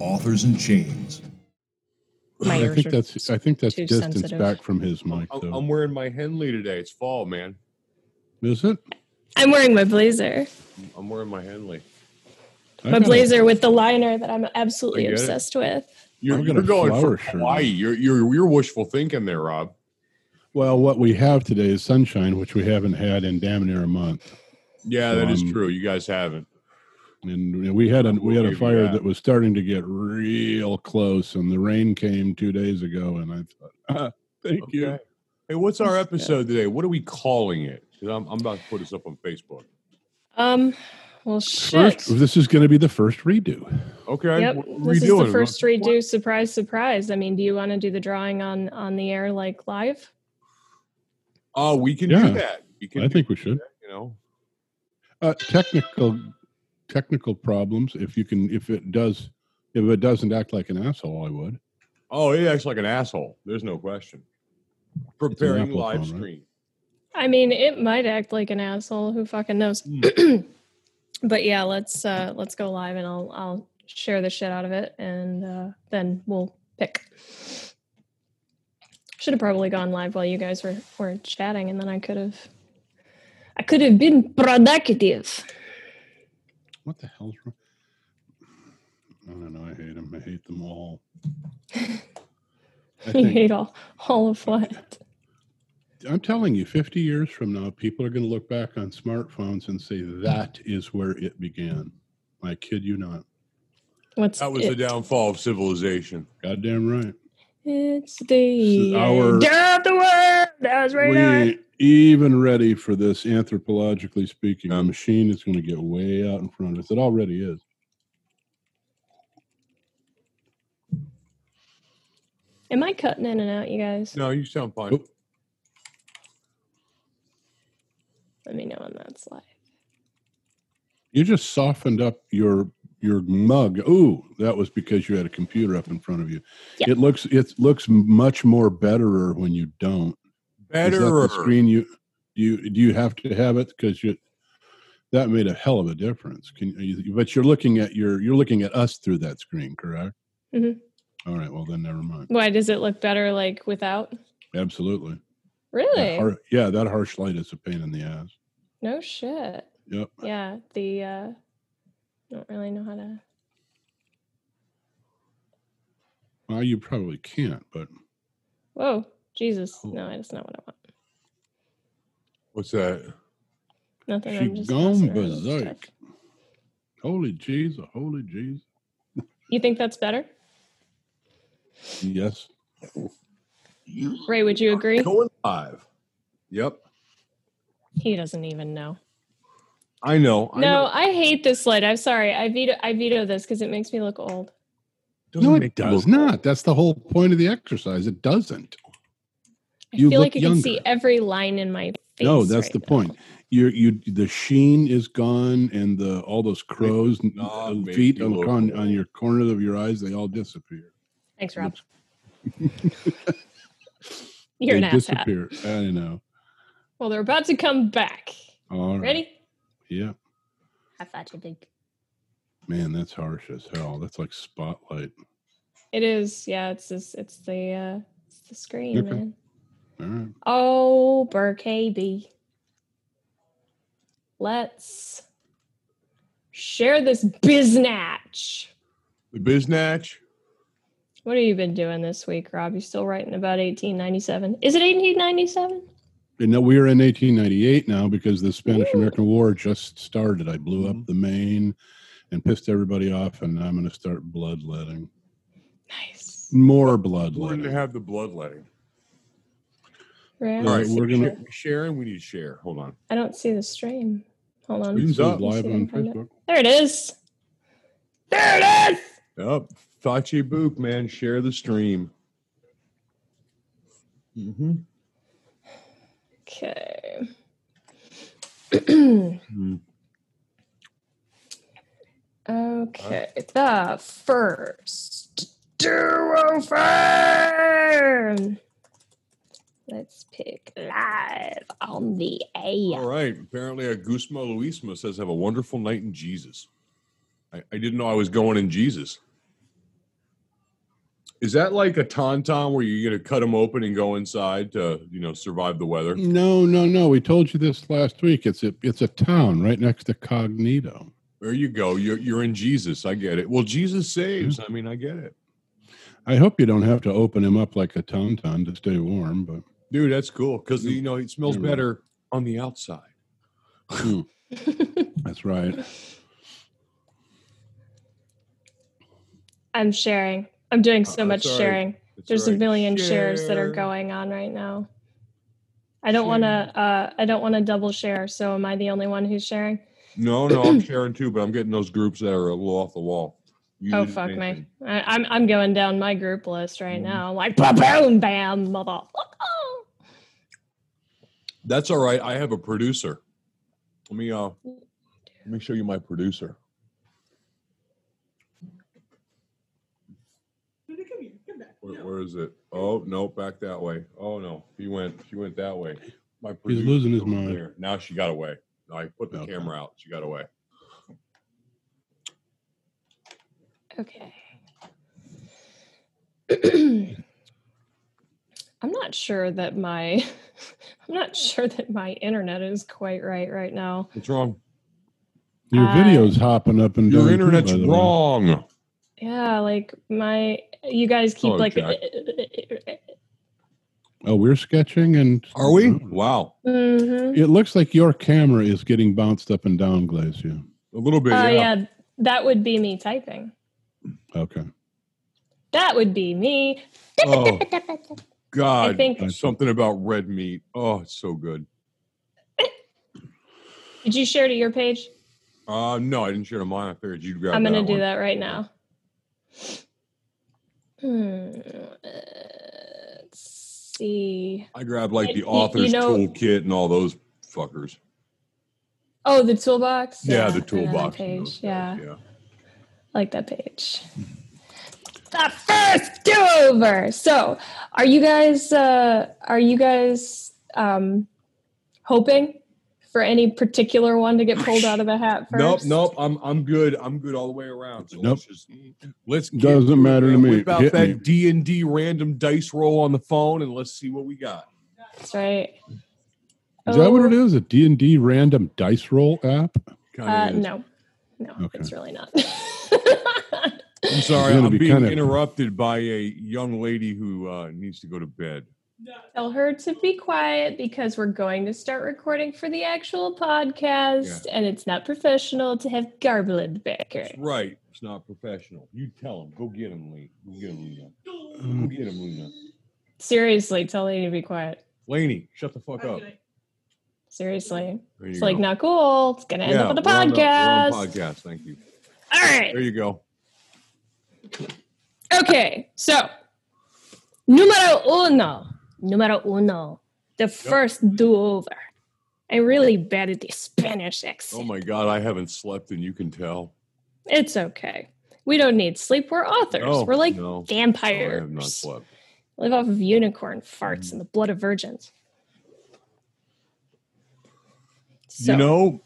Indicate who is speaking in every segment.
Speaker 1: Authors in Chains.
Speaker 2: My
Speaker 3: I think
Speaker 2: are
Speaker 3: that's I think that's
Speaker 2: too
Speaker 3: distance
Speaker 2: sensitive.
Speaker 3: back from his mic
Speaker 4: I'm,
Speaker 3: though.
Speaker 4: I'm wearing my Henley today. It's fall, man.
Speaker 3: Is it?
Speaker 2: I'm wearing my blazer.
Speaker 4: I'm wearing my Henley.
Speaker 3: I
Speaker 2: My blazer with the liner that I'm absolutely
Speaker 4: I get it.
Speaker 2: obsessed with.
Speaker 4: You're, you're going for
Speaker 3: shirt.
Speaker 4: Hawaii. You're, you're you're wishful thinking there, Rob.
Speaker 3: Well, what we have today is sunshine, which we haven't had in damn near a month.
Speaker 4: Yeah, that is
Speaker 3: Um,
Speaker 4: true. You guys haven't.
Speaker 3: And we had a we had a fire
Speaker 4: that.
Speaker 3: that was starting to get real close, and the rain came two days ago, and I thought, ah, thank you.
Speaker 4: Hey, what's our episode today? What are we calling it? 'Cause I'm, I'm about to put this up on Facebook.
Speaker 2: Um, well, shit.
Speaker 3: First, this is going to be the first redo.
Speaker 4: Okay.
Speaker 2: Yep,
Speaker 4: what are we
Speaker 2: this is the first redo. Surprise, surprise. I mean, do you want to do the drawing on on the air like live?
Speaker 4: Oh, we can
Speaker 3: Yeah.
Speaker 4: do that. We can
Speaker 3: I
Speaker 4: do
Speaker 3: think we should.
Speaker 4: that, you know.
Speaker 3: Uh, technical technical problems. If you can, if it does, if it doesn't act like an asshole, I would.
Speaker 4: Oh, it acts like an asshole. There's no question. Preparing live
Speaker 3: phone, right?
Speaker 4: stream.
Speaker 2: I mean, it might act like an asshole. Who fucking knows? but yeah, let's uh let's go live, and I'll I'll share the shit out of it, and uh, then we'll pick. Should have probably gone live while you guys were were chatting, and then I could have. I could have been productive.
Speaker 3: What the hell's wrong? I don't know. I hate them. I hate them all. I
Speaker 2: You hate all all of what?
Speaker 3: I'm telling you, 50 years from now, people are going to look back on smartphones and say that is where it began. I kid you not.
Speaker 2: What's
Speaker 4: That was
Speaker 2: it?
Speaker 4: the downfall of civilization.
Speaker 3: Goddamn right.
Speaker 2: It's the
Speaker 3: our-
Speaker 2: end of the world. That was right.
Speaker 3: we
Speaker 2: on.
Speaker 3: ain't even ready for this anthropologically speaking. The
Speaker 4: Um,
Speaker 3: machine is going to get way out in front of us. It already is.
Speaker 2: Am I cutting in and out, you guys?
Speaker 4: No, you sound fine.
Speaker 3: Oop.
Speaker 2: Let me know when that's live.
Speaker 3: You just softened up your your mug. Ooh, that was because you had a computer up in front of you.
Speaker 2: Yep.
Speaker 3: It looks it looks much more betterer when you don't. Is that
Speaker 4: Better.
Speaker 3: the screen you you do you have to have it because you that made a hell of a difference. Can you, but you're looking at your you're looking at us through that screen, correct?
Speaker 2: Mhm.
Speaker 3: All right. Well, then never mind.
Speaker 2: Why does it look better like without?
Speaker 3: Absolutely. That
Speaker 2: Really?
Speaker 3: har- yeah, that harsh light is a pain in the ass.
Speaker 2: No shit.
Speaker 3: Yep.
Speaker 2: Yeah, the uh I don't really know how to
Speaker 3: Well, you probably can't, but
Speaker 2: Whoa, Jesus. No, that's not what I want.
Speaker 4: What's that?
Speaker 2: Nothing.
Speaker 3: she
Speaker 2: I'm just
Speaker 3: gone
Speaker 2: messing around with stuff.
Speaker 3: berserk. Holy Jesus, holy Jesus.
Speaker 2: You think that's better?
Speaker 3: Yes.
Speaker 2: Ray, would you agree?
Speaker 4: Going live. Yep.
Speaker 2: He doesn't even know.
Speaker 4: I know. I
Speaker 2: no,
Speaker 4: know.
Speaker 2: I hate this light. I'm sorry. I veto I veto this because it makes me look old.
Speaker 4: Doesn't
Speaker 3: no, it does
Speaker 4: look
Speaker 3: not. That's the whole point of the exercise. It doesn't.
Speaker 2: I
Speaker 3: You
Speaker 2: feel
Speaker 3: look
Speaker 2: like you can see every line in my face.
Speaker 3: no, that's
Speaker 2: right
Speaker 3: the
Speaker 2: now.
Speaker 3: point. You you the sheen is gone and the all those crows n-
Speaker 4: not
Speaker 3: uh,
Speaker 4: make
Speaker 3: feet on, on, on your corner of your eyes, they all disappear.
Speaker 2: Thanks, Rob. You're
Speaker 3: they
Speaker 2: an asshat.
Speaker 3: disappear. I know.
Speaker 2: Well, they're about to come back.
Speaker 3: All right.
Speaker 2: Ready?
Speaker 3: Yeah.
Speaker 2: I thought you think.
Speaker 3: Man, that's harsh as hell. That's like spotlight.
Speaker 2: It is. Yeah, it's just, it's the uh it's the screen,
Speaker 3: Okay.
Speaker 2: man.
Speaker 3: All right.
Speaker 2: Oh, Burke KB. Let's share this biznatch.
Speaker 4: The biznatch.
Speaker 2: What have you been doing this week, Rob? You still writing about 1897? Is it 1897?
Speaker 3: And now we're in 1898 now because the Spanish American War just started. I blew up the Maine and pissed everybody off, and I'm going to start bloodletting.
Speaker 2: Nice.
Speaker 3: More bloodletting.
Speaker 4: We're going to have the bloodletting.
Speaker 2: Right.
Speaker 4: All right,
Speaker 3: we're
Speaker 4: we're
Speaker 3: gonna-
Speaker 4: gonna sharing. We need to share. Hold on.
Speaker 2: I don't see the stream. Hold on.
Speaker 3: You can
Speaker 4: Who's
Speaker 3: see it
Speaker 4: up?
Speaker 3: live
Speaker 2: See if I
Speaker 3: on
Speaker 2: can it.
Speaker 3: Facebook.
Speaker 2: There it is. There it is.
Speaker 4: Yep. Fachi Book, man. Share the stream. Mm-hmm.
Speaker 2: Okay. okay. The first duo firm. Let's pick live on the
Speaker 4: All
Speaker 2: air.
Speaker 4: right. Apparently, a Gusmo Luisma says, "Have a wonderful night in Jesus." I, I didn't know I was going in Jesus. Is that like a tauntaun where you're gonna cut them open and go inside to you know survive the weather?
Speaker 3: No, no, no. We told you this last week. It's a it's a town right next to Cognito.
Speaker 4: There you go. You're you're in Jesus. I get it. Well, Jesus hmm. saves. I mean, I get it,
Speaker 3: I hope you don't have to open him up like a tauntaun to stay warm, but
Speaker 4: dude. That's cool because you know it smells
Speaker 3: Never
Speaker 4: better on the outside.
Speaker 3: hmm, that's right.
Speaker 2: I'm sharing. I'm doing so
Speaker 4: Uh,
Speaker 2: much
Speaker 4: that's all right.
Speaker 2: sharing.
Speaker 4: That's
Speaker 2: There's
Speaker 4: all
Speaker 2: a
Speaker 4: right.
Speaker 2: million shares that are
Speaker 4: Share.
Speaker 2: going on right now. I don't want to. Uh, I don't want to double share. So am I the only one who's sharing?
Speaker 4: No, no, I'm sharing too, but I'm getting those groups that are a little off the wall. You
Speaker 2: Oh
Speaker 4: didn't
Speaker 2: fuck
Speaker 4: say
Speaker 2: me!
Speaker 4: anything.
Speaker 2: I, I'm I'm going down my group list right
Speaker 4: Mhm.
Speaker 2: now. Like boom, bam, motherfucker.
Speaker 4: That's all right. I have a producer. Let me uh let me show you my producer. Where, where is it? Oh no, back that way. Oh no, he went. She went that way. My producer's
Speaker 3: losing his mind.
Speaker 4: there. Now she got away. I put the
Speaker 3: Okay.
Speaker 4: camera out. She got away.
Speaker 2: Okay. I'm not sure that my I'm not sure that my internet is quite right right now.
Speaker 4: What's wrong?
Speaker 3: Your
Speaker 2: Uh,
Speaker 3: video's hopping up and down.
Speaker 4: Your
Speaker 3: too,
Speaker 4: internet's
Speaker 3: by the way.
Speaker 4: wrong.
Speaker 2: Yeah, like my you guys keep
Speaker 4: Oh,
Speaker 2: like
Speaker 3: Oh, we're sketching and
Speaker 4: Are we? Wow.
Speaker 2: Mhm.
Speaker 3: It looks like your camera is getting bounced up and down, Glacia.
Speaker 4: A little bit.
Speaker 2: Uh,
Speaker 4: yeah.
Speaker 2: yeah, that would be me typing.
Speaker 3: Okay.
Speaker 2: That would be me.
Speaker 4: Oh God.
Speaker 2: I think
Speaker 4: something about red meat. Oh, it's so good.
Speaker 2: did you share to your page?
Speaker 4: Uh no, I didn't share to mine. I figured you'd grab
Speaker 2: I'm gonna
Speaker 4: that
Speaker 2: do
Speaker 4: one.
Speaker 2: that right now. Hmm. Let's see.
Speaker 4: I grabbed like
Speaker 2: Y-
Speaker 4: the
Speaker 2: y- you
Speaker 4: author's
Speaker 2: know-
Speaker 4: toolkit and all those fuckers.
Speaker 2: Oh, the toolbox.
Speaker 4: Yeah, the
Speaker 2: I know that
Speaker 4: toolbox.
Speaker 2: page. Yeah,
Speaker 4: yeah.
Speaker 2: like that page. The first do over. So, are you guys? uh Are you guys um hoping for any particular one to get pulled out of the hat first?
Speaker 4: Nope, nope. I'm I'm good. I'm good all the way around. So
Speaker 3: Nope.
Speaker 4: let's just let's
Speaker 3: Doesn't
Speaker 4: to it,
Speaker 3: matter to me.
Speaker 4: about
Speaker 3: Hit
Speaker 4: that D and D random dice roll on the phone and let's see what we got.
Speaker 2: That's right.
Speaker 3: Is that what it
Speaker 2: Oh,
Speaker 3: is? A D&D random dice roll app?
Speaker 2: Uh, no, no,
Speaker 3: Okay.
Speaker 2: it's really not.
Speaker 4: I'm sorry. I'm
Speaker 3: be
Speaker 4: being
Speaker 3: kinda-
Speaker 4: interrupted by a young lady who uh, needs to go to bed.
Speaker 2: Tell her to be quiet because we're going to start recording for the actual podcast, and it's not professional to have garble in the background.
Speaker 4: That's right. It's not professional. You tell him. Go get him, Lee. Go get him, Lena. Go get him, Lena.
Speaker 2: Seriously, tell Lady to be quiet.
Speaker 4: Laney, shut the fuck up.
Speaker 2: Seriously, it's
Speaker 4: go.
Speaker 2: like not cool. It's gonna end
Speaker 4: Yeah,
Speaker 2: up on the
Speaker 4: we're on the- on
Speaker 2: podcast.
Speaker 4: podcast. Thank you.
Speaker 2: All right.
Speaker 4: There you go.
Speaker 2: Okay, so numero uno, numero uno, the first do-over. I'm really bad at the Spanish accent.
Speaker 4: Oh my god, I haven't slept and you can tell.
Speaker 2: It's okay. We don't need sleep. We're authors.
Speaker 4: No,
Speaker 2: We're like
Speaker 4: no.
Speaker 2: vampires.
Speaker 4: I have not slept.
Speaker 2: Live off of unicorn farts mm. and the blood of virgins. So,
Speaker 4: you know,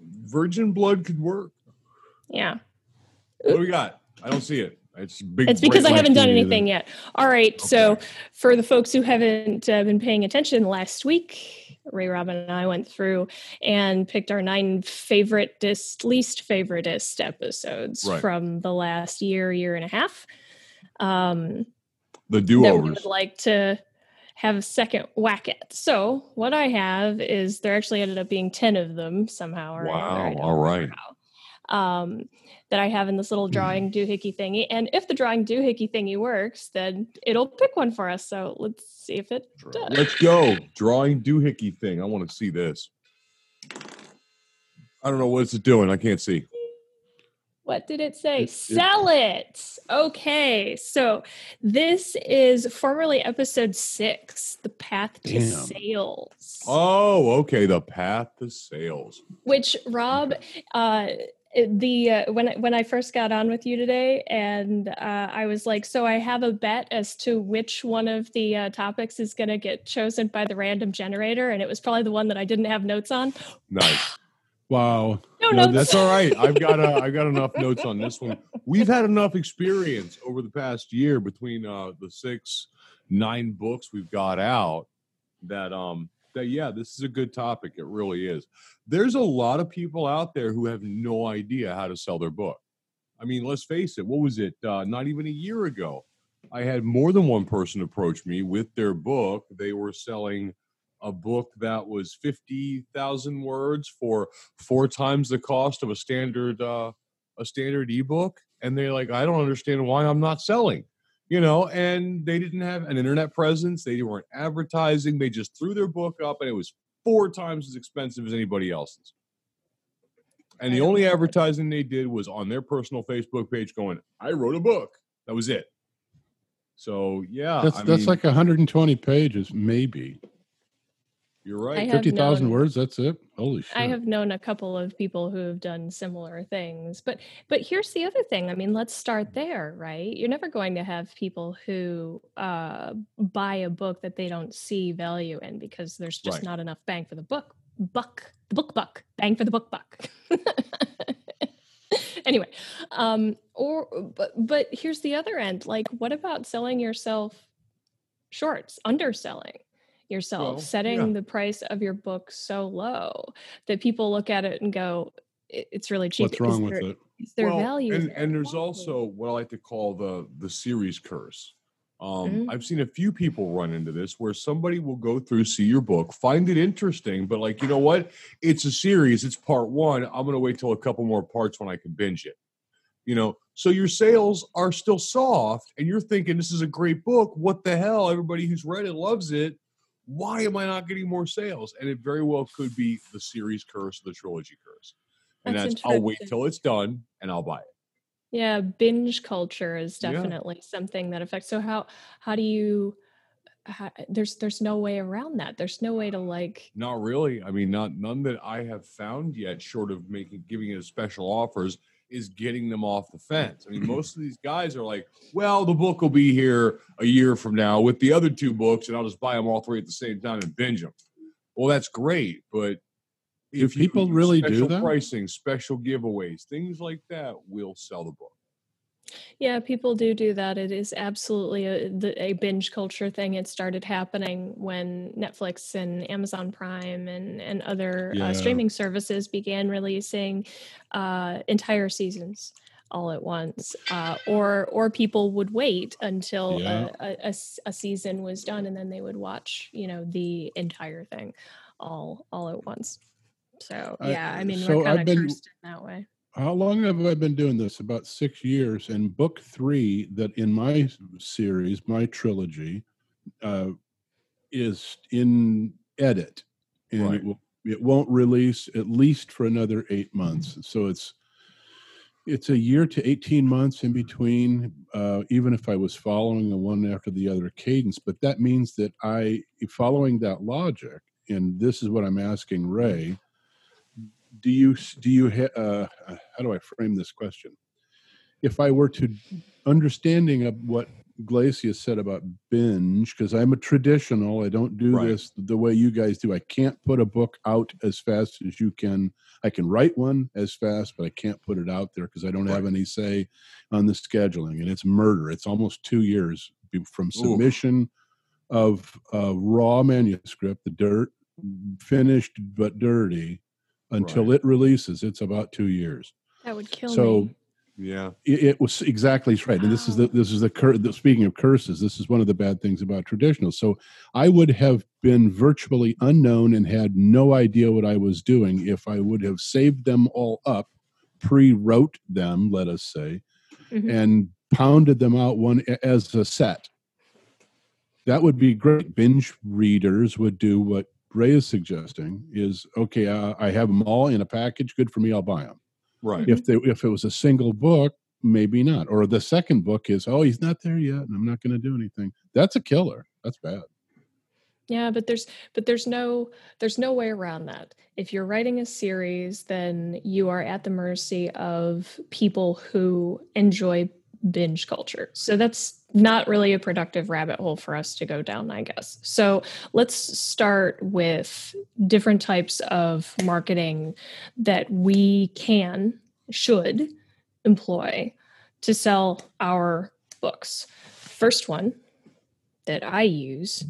Speaker 4: virgin blood could work.
Speaker 2: yeah.
Speaker 4: What do we got? I don't see it. It's big.
Speaker 2: It's because I haven't done anything yet. All right. So, for the folks who haven't uh, been paying attention last week, Ray Robin and I went through and picked our nine favoriteest, least favoriteest episodes
Speaker 4: Right.
Speaker 2: from the last year, year and a half. Um,
Speaker 4: The do overs.
Speaker 2: would like to have a second whack at. So what I have is there actually ended up being ten of them somehow.
Speaker 4: Wow. All right.
Speaker 2: how. Um, that I have in this little drawing doohickey thingy, and if the drawing doohickey thingy works, then it'll pick one for us. So let's see if it does.
Speaker 4: Let's go. Drawing doohickey thing. I want to see this. I don't know what it's doing. I can't see.
Speaker 2: What did it say?
Speaker 4: It's- it-
Speaker 2: Sell it. Okay. So this is formerly episode six, The Path to
Speaker 3: Damn.
Speaker 2: Sales.
Speaker 4: Oh, okay. The path to sales.
Speaker 2: which Rob, uh, it- the uh, when I- when I first got on with you today, and uh, I was like, so I have a bet as to which one of the uh, topics is going to get chosen by the random generator, and it was probably the one that I didn't have notes on.
Speaker 4: Nice.
Speaker 3: Wow.
Speaker 2: No
Speaker 3: No,
Speaker 2: notes.
Speaker 4: That's all right. I've got uh, I've got enough notes on this one. We've had enough experience over the past year between uh, the six, nine books we've got out that um that yeah, this is a good topic. It really is. There's a lot of people out there who have no idea how to sell their book. I mean, let's face it. What was it? Uh, not even a year ago, I had more than one person approach me with their book. They were selling a book that was 50,000 words for four times the cost of a standard uh, a standard ebook and they're like I don't understand why I'm not selling you know and they didn't have an internet presence they weren't advertising they just threw their book up and it was four times as expensive as anybody else's. And the only advertising they did was on their personal Facebook page going I wrote a book. That was it. So yeah
Speaker 3: That's
Speaker 4: I
Speaker 3: that's
Speaker 4: mean,
Speaker 3: like 120 pages, maybe.
Speaker 4: You're right
Speaker 2: have
Speaker 3: 50,000 words, that's it. Holy shit.
Speaker 2: I have known a couple of people who have done similar things. But but here's the other thing. I mean, let's start there, right? You're never going to have people who uh, buy a book that they don't see value in because there's just
Speaker 4: Right.
Speaker 2: not enough bang for the book buck, the book buck, bang for the book buck. anyway, um, or but but here's the other end. Like, what about selling yourself shorts, underselling? Yourself,
Speaker 4: Well,
Speaker 2: setting
Speaker 4: yeah.
Speaker 2: the price of your book so low that people look at it and go, "It's really cheap."
Speaker 3: What's
Speaker 2: Is
Speaker 3: wrong with
Speaker 2: there-
Speaker 3: it?
Speaker 2: Is there
Speaker 4: Well,
Speaker 2: value?
Speaker 4: And,
Speaker 2: there?
Speaker 4: and there's also what I like to call the the series curse. Um,
Speaker 2: Mhm.
Speaker 4: I've seen a few people run into this where somebody will go through, see your book, find it interesting, but like, you know what? It's a series, it's part one. I'm gonna wait till a couple more parts when I can binge it. You know, so your sales are still soft, and you're thinking this is a great book. What the hell? Everybody who's read it loves it. Why am I not getting more sales? And it very well could be the series curse, or the trilogy curse. And
Speaker 2: That's
Speaker 4: that's, I'll wait till it's done and I'll buy it.
Speaker 2: Yeah, binge culture is
Speaker 4: Yeah.
Speaker 2: definitely something that affects. So how how do you? How, there's there's no way around that. There's no way to like.
Speaker 4: Not really. I mean, not none that I have found yet, short of making giving it special offers, is getting them off the fence. I mean, mm-hmm. most of these guys are like, "Well, the book will be here a year from now with the other two books, and I'll just buy them all three at the same time and binge them." Well, that's great, but if
Speaker 3: people really do
Speaker 4: special
Speaker 3: that?
Speaker 4: pricing, special giveaways, things like that, will sell the book.
Speaker 2: Yeah, people do do that. It is absolutely a, a binge culture thing. It started happening when Netflix and Amazon Prime and and other
Speaker 3: Yeah.
Speaker 2: uh, streaming services began releasing uh, entire seasons all at once, uh, or or people would wait until
Speaker 3: Yeah.
Speaker 2: a, a- a season was done and then they would watch, you know, the entire thing all all at once. So
Speaker 3: I-
Speaker 2: yeah, I mean,
Speaker 3: so
Speaker 2: we're kind
Speaker 3: I've
Speaker 2: of
Speaker 3: been-
Speaker 2: cursed in that way.
Speaker 3: How long have I been doing this? About six years. And book three, that in my series, my trilogy, uh, is in edit, and
Speaker 4: Right.
Speaker 3: it will it won't release at least for another eight months. So it's it's a year to eighteen months in between. Uh, even if I was following the one after the other cadence, but that means that I, following that logic, and this is what I'm asking Ray do you do you ha- uh, uh, how do I frame this question? If I were to understanding of what Glacia said about binge, because I'm a traditional, I don't do
Speaker 4: Right.
Speaker 3: this the way you guys do. I can't put a book out as fast as you can. I can write one as fast, but I can't put it out there because I don't have any say on the scheduling, and it's murder. It's almost two years from submission of a raw manuscript, the dirt, finished but dirty, until
Speaker 4: Right.
Speaker 3: it releases. It's about two years.
Speaker 2: That would kill
Speaker 3: So-
Speaker 2: me.
Speaker 4: Yeah.
Speaker 3: It, it was exactly right, and this is the this is the, cur- the speaking of curses. This is one of the bad things about traditional. So I would have been virtually unknown and had no idea what I was doing if I would have saved them all up, pre-wrote them, let us say,
Speaker 2: Mhm.
Speaker 3: and pounded them out one as a set. That would be great. Binge readers would do what Ray is suggesting: is okay. Uh, I have them all in a package. Good for me. I'll buy them.
Speaker 4: Right.
Speaker 3: If they if it was a single book, maybe not. Or the second book is, oh, he's not there yet, and I'm not going to do anything. That's a killer. That's bad.
Speaker 2: Yeah, but there's but there's no there's no way around that. If you're writing a series, then you are at the mercy of people who enjoy binge culture. So that's not really a productive rabbit hole for us to go down, I guess. So let's start with different types of marketing that we can, should employ to sell our books. First one that I use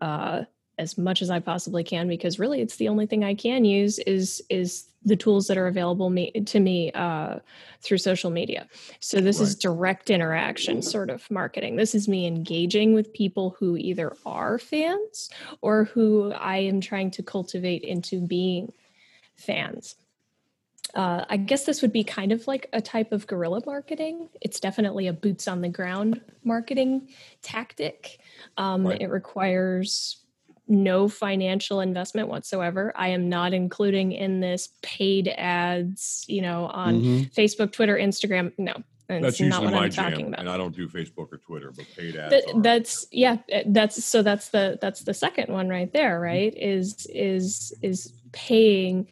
Speaker 2: uh, as much as I possibly can because really it's the only thing I can use is is the tools that are available me, to me uh, through social media. So this right. is direct interaction sort of marketing. This is me engaging with people who either are fans or who I am trying to cultivate into being fans. Uh, I guess this would be kind of like a type of guerrilla marketing. It's definitely a boots on the ground marketing tactic. Um, right. It requires no financial investment whatsoever. I am not including in this paid ads, you know, on mm-hmm. Facebook, Twitter, Instagram. No,
Speaker 4: that's usually my I'm jam, and I don't do Facebook or Twitter, but paid ads. But
Speaker 2: that's yeah, eh, that's so that's the that's the second one right there, mm-hmm. right? Is is is paying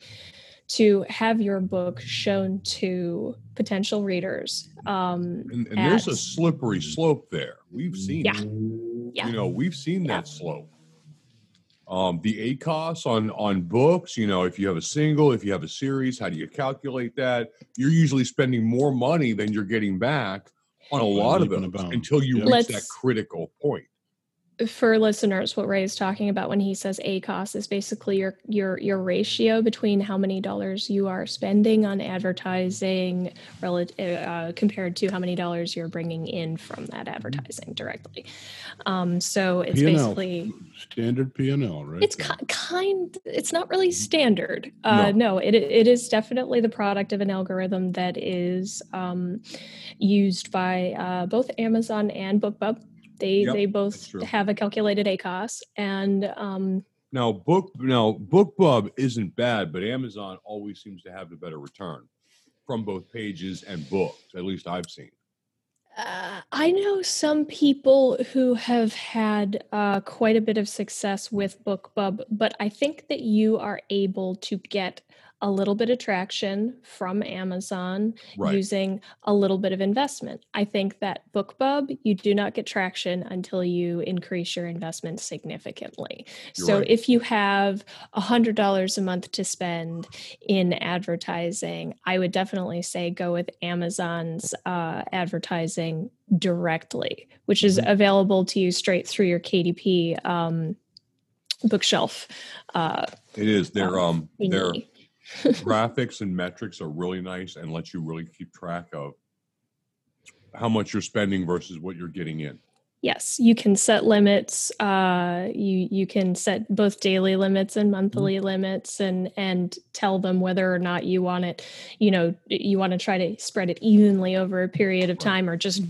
Speaker 2: to have your book shown to potential readers. Um,
Speaker 4: and, and at, there's a slippery slope there. We've seen, yeah, yeah. you know, we've seen yeah. that slope um, the ACOS on on books. You know, if you have a single, if you have a series, how do you calculate that? You're usually spending more money than you're getting back on a lot of them until you reach Let's, that critical point
Speaker 2: for listeners, what Ray is talking about when he says ACOS is basically your your your ratio between how many dollars you are spending on advertising relative uh, compared to how many dollars you're bringing in from that advertising directly. Um, so it's P&L. basically
Speaker 3: standard P and L, right?
Speaker 2: It's ki- kind. It's not really standard. Uh, no. no, it it is definitely the product of an algorithm that is um, used by uh, both Amazon and BookBub they yep, they both have a calculated ACOS, and um,
Speaker 4: now book now BookBub isn't bad, but Amazon always seems to have the better return from both pages and books. At least I've seen.
Speaker 2: Uh, I know some people who have had uh, quite a bit of success with BookBub, but I think that you are able to get a little bit of traction from Amazon right. using a little bit of investment. I think that BookBub, you do not get traction until you increase your investment significantly. You're so right. if you have a $100 a month to spend in advertising, I would definitely say go with Amazon's uh, advertising directly, which is mm-hmm. available to you straight through your KDP um, bookshelf. Uh,
Speaker 4: it is. They're um, they're graphics and metrics are really nice and let you really keep track of how much you're spending versus what you're getting in.
Speaker 2: Yes, you can set limits. Uh, you you can set both daily limits and monthly mm-hmm. limits, and and tell them whether or not you want it. You know, you want to try to spread it evenly over a period of time, or just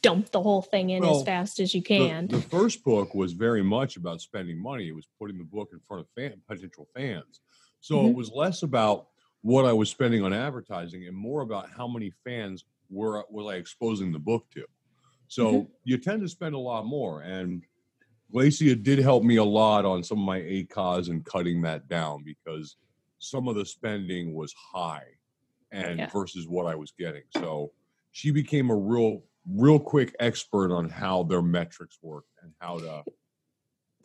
Speaker 2: dump the whole thing in well, as fast as you can.
Speaker 4: The, the, first book was very much about spending money. It was putting the book in front of fan, potential fans. So mm-hmm. it was less about what I was spending on advertising and more about how many fans were was I exposing the book to. So mm-hmm. you tend to spend a lot more. And Glacia did help me a lot on some of my ACOS and cutting that down because some of the spending was high and yeah. versus what I was getting. So she became a real real quick expert on how their metrics work and how to,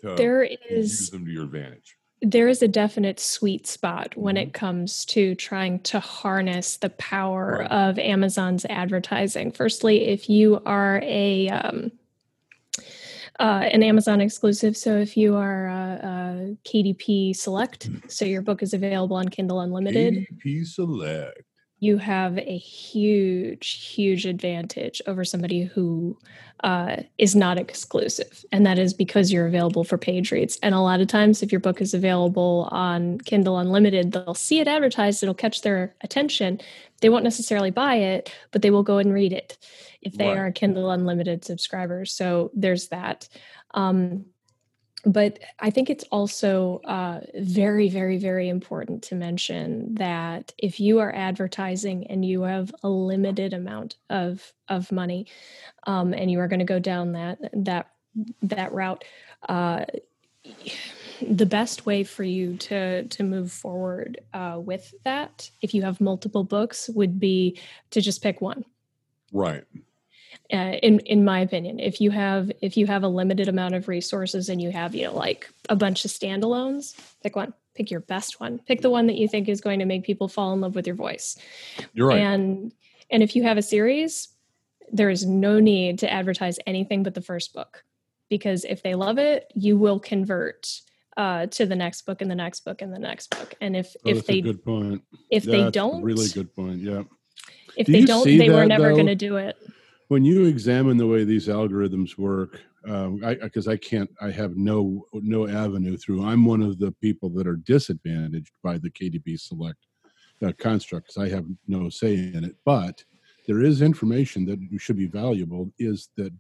Speaker 4: to
Speaker 2: there is use
Speaker 4: them to your advantage
Speaker 2: there is a definite sweet spot when it mm-hmm. comes to trying to harness the power right. of Amazon's advertising. Firstly, if you are a um, uh, an Amazon exclusive, so if you are a, a KDP Select, mm. so your book is available on Kindle Unlimited.
Speaker 4: KDP Select
Speaker 2: you have a huge, huge advantage over somebody who uh, is not exclusive. And that is because you're available for page reads. And a lot of times, if your book is available on Kindle Unlimited, they'll see it advertised, it'll catch their attention. They won't necessarily buy it, but they will go and read it if they right. are Kindle Unlimited subscribers. So there's that. Um, but I think it's also uh, very, very, very important to mention that if you are advertising and you have a limited amount of of money, um, and you are going to go down that that that route, uh, the best way for you to to move forward uh, with that, if you have multiple books, would be to just pick one.
Speaker 4: Right
Speaker 2: uh, in in my opinion if you have if you have a limited amount of resources and you have you know like a bunch of standalones pick one pick your best one pick the one that you think is going to make people fall in love with your voice
Speaker 4: You're right.
Speaker 2: and and if you have a series there is no need to advertise anything but the first book because if they love it you will convert uh, to the next book and the next book and the next book and if
Speaker 3: Oh,
Speaker 2: if they
Speaker 3: good point.
Speaker 2: if they
Speaker 3: That's
Speaker 2: don't
Speaker 3: really good point. Yeah.
Speaker 2: if
Speaker 3: Do
Speaker 2: they don't they were never going to do it
Speaker 3: when you examine the way these algorithms work um, I because I, can't i have no no avenue through i'm one of the people that are disadvantaged by the kdp select uh, construct because i have no say in it but there is information that should be valuable is that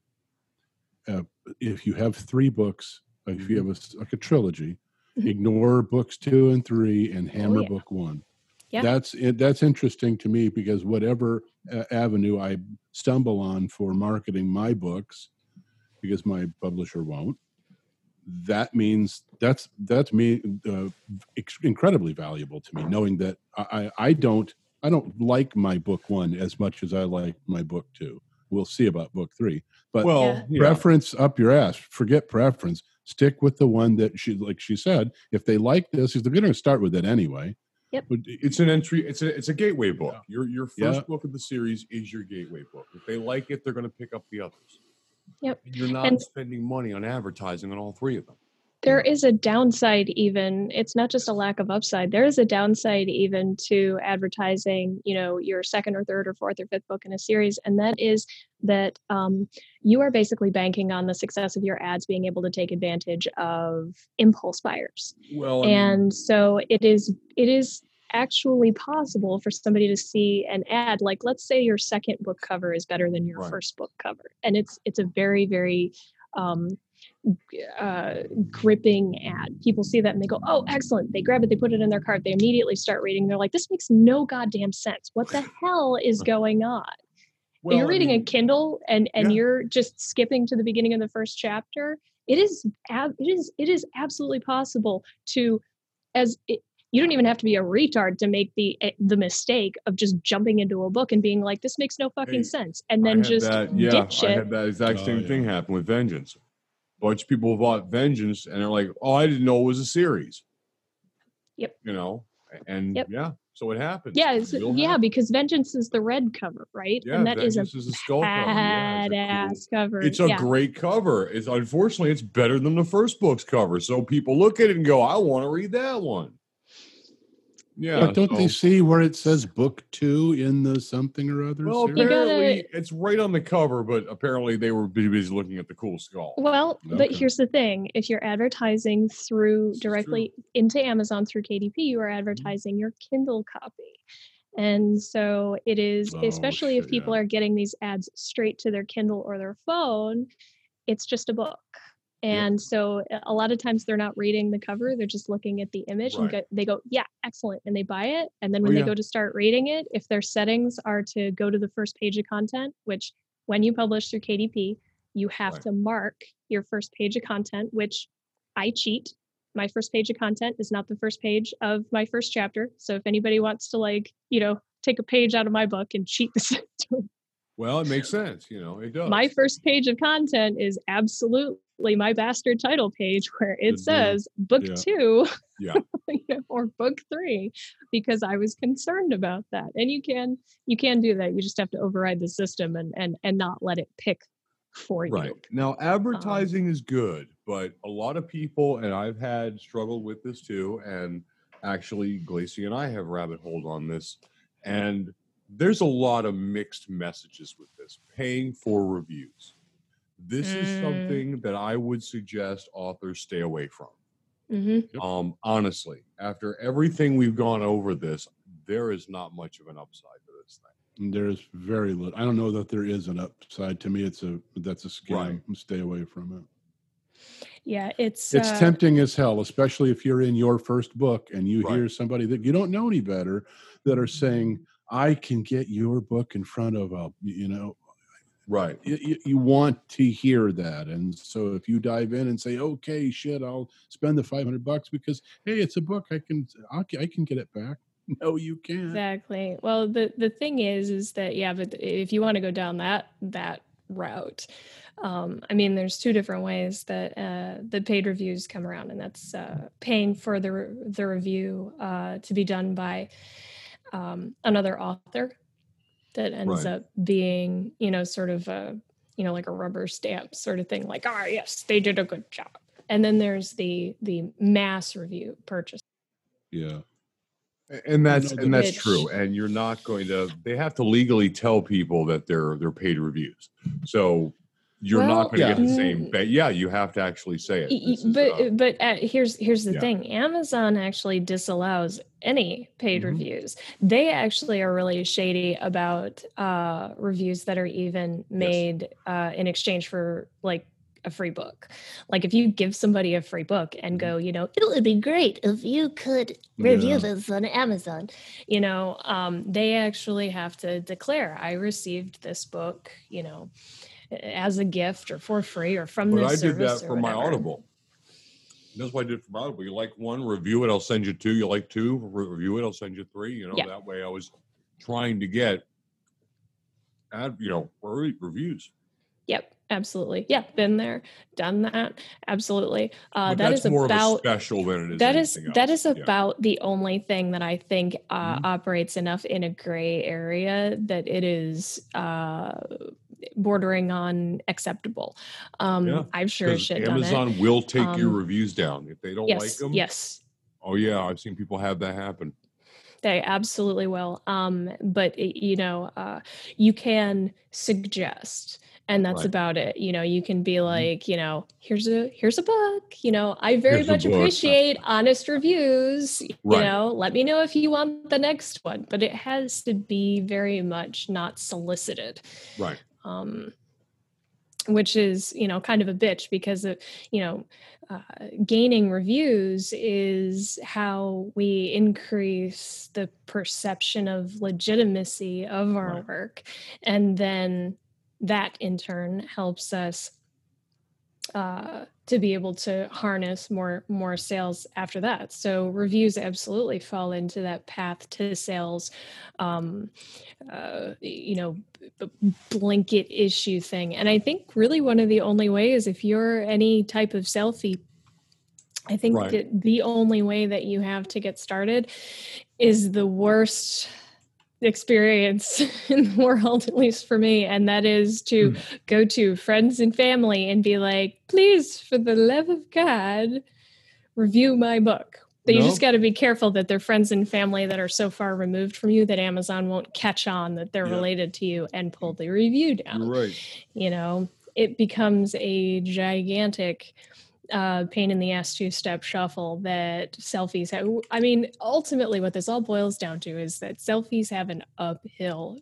Speaker 3: uh, if you have three books if you have a, like a trilogy
Speaker 2: Mhm.
Speaker 3: ignore books two and three and hammer
Speaker 2: yeah.
Speaker 3: book one
Speaker 2: Yeah.
Speaker 3: that's it that's interesting to me because whatever uh, avenue i stumble on for marketing my books because my publisher won't that means that's that's me uh, ex- incredibly valuable to me knowing that I, I I don't i don't like my book one as much as i like my book two we'll see about book three but
Speaker 4: well,
Speaker 2: Yeah.
Speaker 4: yeah.
Speaker 3: preference up your ass forget preference stick with the one that she like she said if they like this if they're going to start with it anyway
Speaker 2: Yep.
Speaker 3: But
Speaker 4: it's an entry. It's a it's a gateway book.
Speaker 3: Yeah.
Speaker 4: Your your first
Speaker 3: Yeah.
Speaker 4: book of the series is your gateway book. If they like it, they're going to pick up the others.
Speaker 2: Yep.
Speaker 4: And you're not
Speaker 2: And-
Speaker 4: spending money on advertising on all three of them.
Speaker 2: There is a downside even it's not just a lack of upside there is a downside even to advertising you know your second or third or fourth or fifth book in a series and that is that um, you are basically banking on the success of your ads being able to take advantage of impulse buyers
Speaker 4: Well,
Speaker 2: and so it is it is actually possible for somebody to see an ad like let's say your second book cover is better than your
Speaker 4: Right.
Speaker 2: first book cover and it's it's a very very um, uh, gripping ad people see that and they go oh excellent. They grab it they put it in their cart they immediately start reading. They're like this makes no goddamn sense. What the hell is going on?
Speaker 4: Well,
Speaker 2: you're
Speaker 4: I
Speaker 2: reading
Speaker 4: mean,
Speaker 2: a kindle and and
Speaker 4: yeah.
Speaker 2: you're just skipping to the beginning of the first chapter. It is ab- it is it is absolutely possible to as it, you don't even have to be a retard to make the eh, the mistake of just jumping into a book and being like this makes no fucking
Speaker 4: Hey,
Speaker 2: sense and
Speaker 4: I
Speaker 2: then
Speaker 4: had
Speaker 2: just
Speaker 4: that, yeah,
Speaker 2: ditch
Speaker 4: I
Speaker 2: it.
Speaker 4: had that exact
Speaker 3: Oh,
Speaker 4: same
Speaker 3: yeah.
Speaker 4: thing happen with Vengeance. Bunch of people bought Vengeance and they're like, "Oh, I didn't know it was a series."
Speaker 2: Yep.
Speaker 4: You know, and
Speaker 2: Yep.
Speaker 4: yeah, so it happens.
Speaker 2: yeah it's, yeah
Speaker 4: happen.
Speaker 2: because vengeance is the red cover right
Speaker 4: yeah,
Speaker 2: and that is
Speaker 4: Vengeance is a skull cover. Yeah, it's a cool-
Speaker 2: cover
Speaker 4: It's a
Speaker 2: yeah.
Speaker 4: great cover. It's unfortunately it's better than the first book's cover. So people look at it and go, "I want to read that one." Yeah,
Speaker 3: but don't they see where it says book two in the something or other?
Speaker 4: Well,
Speaker 3: series?
Speaker 2: You gotta-
Speaker 4: apparently it's right on the cover, but apparently they were busy busy looking at the cool skull.
Speaker 2: Well, but here's the thing: if you're advertising through
Speaker 4: This
Speaker 2: directly into Amazon through KDP, you are mm-hmm. advertising your Kindle copy. And so it is,
Speaker 3: Oh,
Speaker 2: especially if people
Speaker 3: yeah.
Speaker 2: are getting these ads straight to their Kindle or their phone, it's just a book. And so a- lot of times they're not reading the cover, they're just looking at the image and go, they go, yeah, excellent. And they buy it. And then
Speaker 4: Oh,
Speaker 2: when they
Speaker 4: yeah.
Speaker 2: go to start reading it, if their settings are to go to the first page of content, which when you publish through KDP, you have
Speaker 4: Right.
Speaker 2: to mark your first page of content, which I cheat. My first page of content is not the first page of my first chapter. So if anybody wants to like, you know, take a page out of my book and cheat the system,
Speaker 4: Well, it makes sense. You know, it does.
Speaker 2: my first page of content is absolutely my bastard title page where it
Speaker 3: deal.
Speaker 2: says book
Speaker 3: Yeah.
Speaker 2: two
Speaker 4: Yeah.
Speaker 2: you know, or book three because i was concerned about that and you can you can do that you just have to override the system and and and not let it pick for
Speaker 4: Right.
Speaker 2: you Right.
Speaker 4: Now, advertising um is good, but a lot of people, and I've had struggled with this too, and actually, Glacy and I have rabbit holed on this, and there's a lot of mixed messages with this paying for reviews. This is
Speaker 2: Mm.
Speaker 4: something that I would suggest authors stay away from.
Speaker 2: hmm
Speaker 4: Um, honestly, after everything we've gone over this, there is not much of an upside to this thing.
Speaker 3: There's very little. I don't know that there is an upside. To me, it's a that's a scam.
Speaker 4: Right.
Speaker 3: Stay away from it.
Speaker 2: yeah it's
Speaker 3: It's
Speaker 2: uh,
Speaker 3: tempting as hell, especially if you're in your first book and you
Speaker 4: Right.
Speaker 3: hear somebody that you don't know any better that are saying, "I can get your book in front of a," you know,
Speaker 4: Right.
Speaker 3: you, you- want to hear that, and so if you dive in and say, "Okay, shit, I'll spend the five hundred bucks because hey, it's a book, I can I'll, I can get it back." No, you can't.
Speaker 2: Exactly. Well, the the thing is, is that yeah, but if you want to go down that that route. Um, I mean, there's two different ways that uh, the paid reviews come around, and that's uh, paying for the the review uh, to be done by um, another author that ends
Speaker 4: Right.
Speaker 2: up being, you know, sort of a, you know, like a rubber stamp sort of thing, like, ah, yes, they did a good job. And then there's the the mass review purchase.
Speaker 3: Yeah.
Speaker 4: And that's and that's true. And you're not going to. They have to legally tell people that they're they're paid reviews. So you're
Speaker 2: Well,
Speaker 4: not going to
Speaker 3: Yeah.
Speaker 4: get the same. But yeah, you have to actually say it. This is,
Speaker 2: but
Speaker 4: uh,
Speaker 2: but uh, here's here's the
Speaker 4: yeah.
Speaker 2: thing amazon actually disallows any paid
Speaker 4: Mhm.
Speaker 2: reviews they actually are really shady about uh reviews that are even made uh in exchange for like a free book like if you give somebody a free book and
Speaker 4: Mm-hmm.
Speaker 2: go you know it would be great if you could review
Speaker 3: Yeah.
Speaker 2: this on amazon you know um they actually have to declare i received this book you know as a gift or for free or from
Speaker 4: but
Speaker 2: this
Speaker 4: I did that for my. Audible. That's what I did for my Audible. You like one, review it. I'll send you two. You like two, review it. I'll send you three. You know,
Speaker 2: Yeah.
Speaker 4: that way I was trying to get, ad, you know, re- reviews.
Speaker 2: Yep, absolutely. Yeah, been there, done that. Absolutely. Uh, that
Speaker 4: that's
Speaker 2: is
Speaker 4: more of a
Speaker 2: about
Speaker 4: special than it is.
Speaker 2: that is that.
Speaker 4: Yeah.
Speaker 2: about the only thing that I think uh,
Speaker 4: Mhm.
Speaker 2: operates enough in a gray area that it is uh, bordering on acceptable. Um,
Speaker 4: Yeah,
Speaker 2: I've sure as shit.
Speaker 4: Amazon will take your
Speaker 2: Um,
Speaker 4: reviews down if they don't
Speaker 2: Yes,
Speaker 4: like them.
Speaker 2: yes,
Speaker 4: Oh yeah, I've seen people have that happen.
Speaker 2: They absolutely will. Um, but it, you know, uh, you can suggest, and that's
Speaker 4: Right.
Speaker 2: about it. You know, you can be like, you know, here's a here's a book. You know, I very
Speaker 4: Here's
Speaker 2: much appreciate honest reviews. You know, let me know if you want the next one, but it has to be very much not solicited
Speaker 4: Right.
Speaker 2: Um, which is you know kind of a bitch because of, you know uh, gaining reviews is how we increase the perception of legitimacy of our
Speaker 4: Right.
Speaker 2: work and then that in turn helps us uh, to be able to harness more more sales after that. So reviews absolutely fall into that path to sales, um, uh, you know, blanket issue thing. And I think really one of the only ways, if you're any type of selfie, I think
Speaker 4: Right.
Speaker 2: that the only way that you have to get started is the worst experience in the world, at least for me, and that is to hmm. go to friends and family and be like, please, for the love of God, review my book. But you just got to be careful that they're friends and family that are so far removed from you that Amazon won't catch on that they're
Speaker 4: Yeah.
Speaker 2: related to you and pull the review down
Speaker 4: You're right.
Speaker 2: you know it becomes a gigantic uh, pain in the ass two step shuffle that selfies have i mean ultimately what this all boils down to is that selfies have an uphill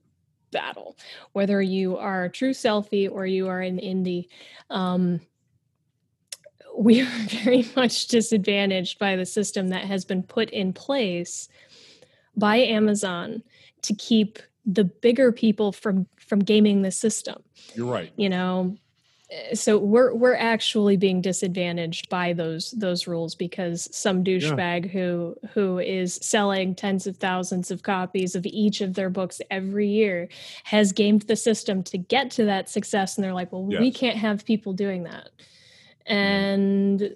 Speaker 2: battle whether you are a true selfie or you are an indie um, we are very much disadvantaged by the system that has been put in place by amazon to keep the bigger people from from gaming the system
Speaker 4: You're right.
Speaker 2: you know Eh, so we're we're actually being disadvantaged by those those rules because some douchebag who who is selling tens of thousands of copies of each of their books every year has gamed the system to get to that success and they're like well we can't have people doing that. Mm-hmm. And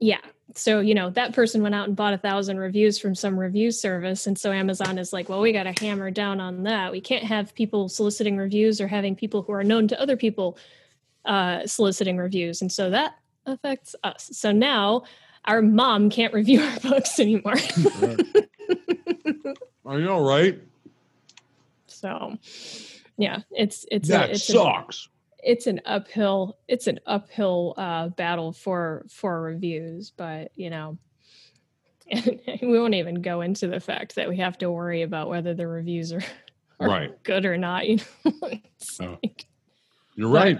Speaker 2: yeah so you know that person went out and bought a thousand reviews from some review service and so amazon is like well we got to hammer down on that. We can't have people soliciting reviews or having people who are known to other people uh, soliciting reviews and so that affects us so now our mom can't review our books anymore
Speaker 4: I know, right?
Speaker 2: so yeah it's it's
Speaker 4: that
Speaker 2: a, it's a-
Speaker 4: sucks.
Speaker 2: it's an uphill it's an uphill uh, battle for for reviews but you know and we won't even go into the fact that we have to worry about whether the reviews are, are
Speaker 4: Right.
Speaker 2: good or not you know It's
Speaker 3: Oh.
Speaker 2: like-
Speaker 4: You're right.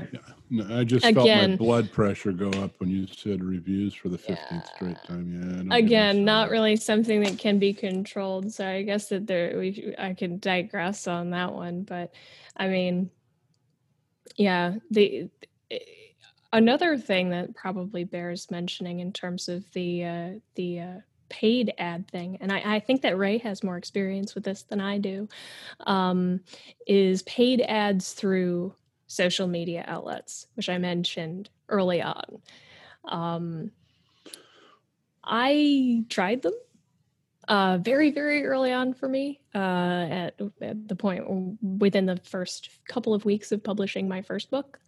Speaker 3: No, I just felt my blood pressure go up when you said reviews for the 15th straight time. Yeah. don't get me
Speaker 2: again not really something that can be controlled so i guess that there we i can digress on that one but i mean yeah the another thing that probably bears mentioning in terms of the uh the uh paid ad thing and I, I think that ray has more experience with this than i do um is paid ads through social media outlets, which I mentioned early on. Um, I tried them uh, very, very early on for me uh, at, at the point within the first couple of weeks of publishing my first book.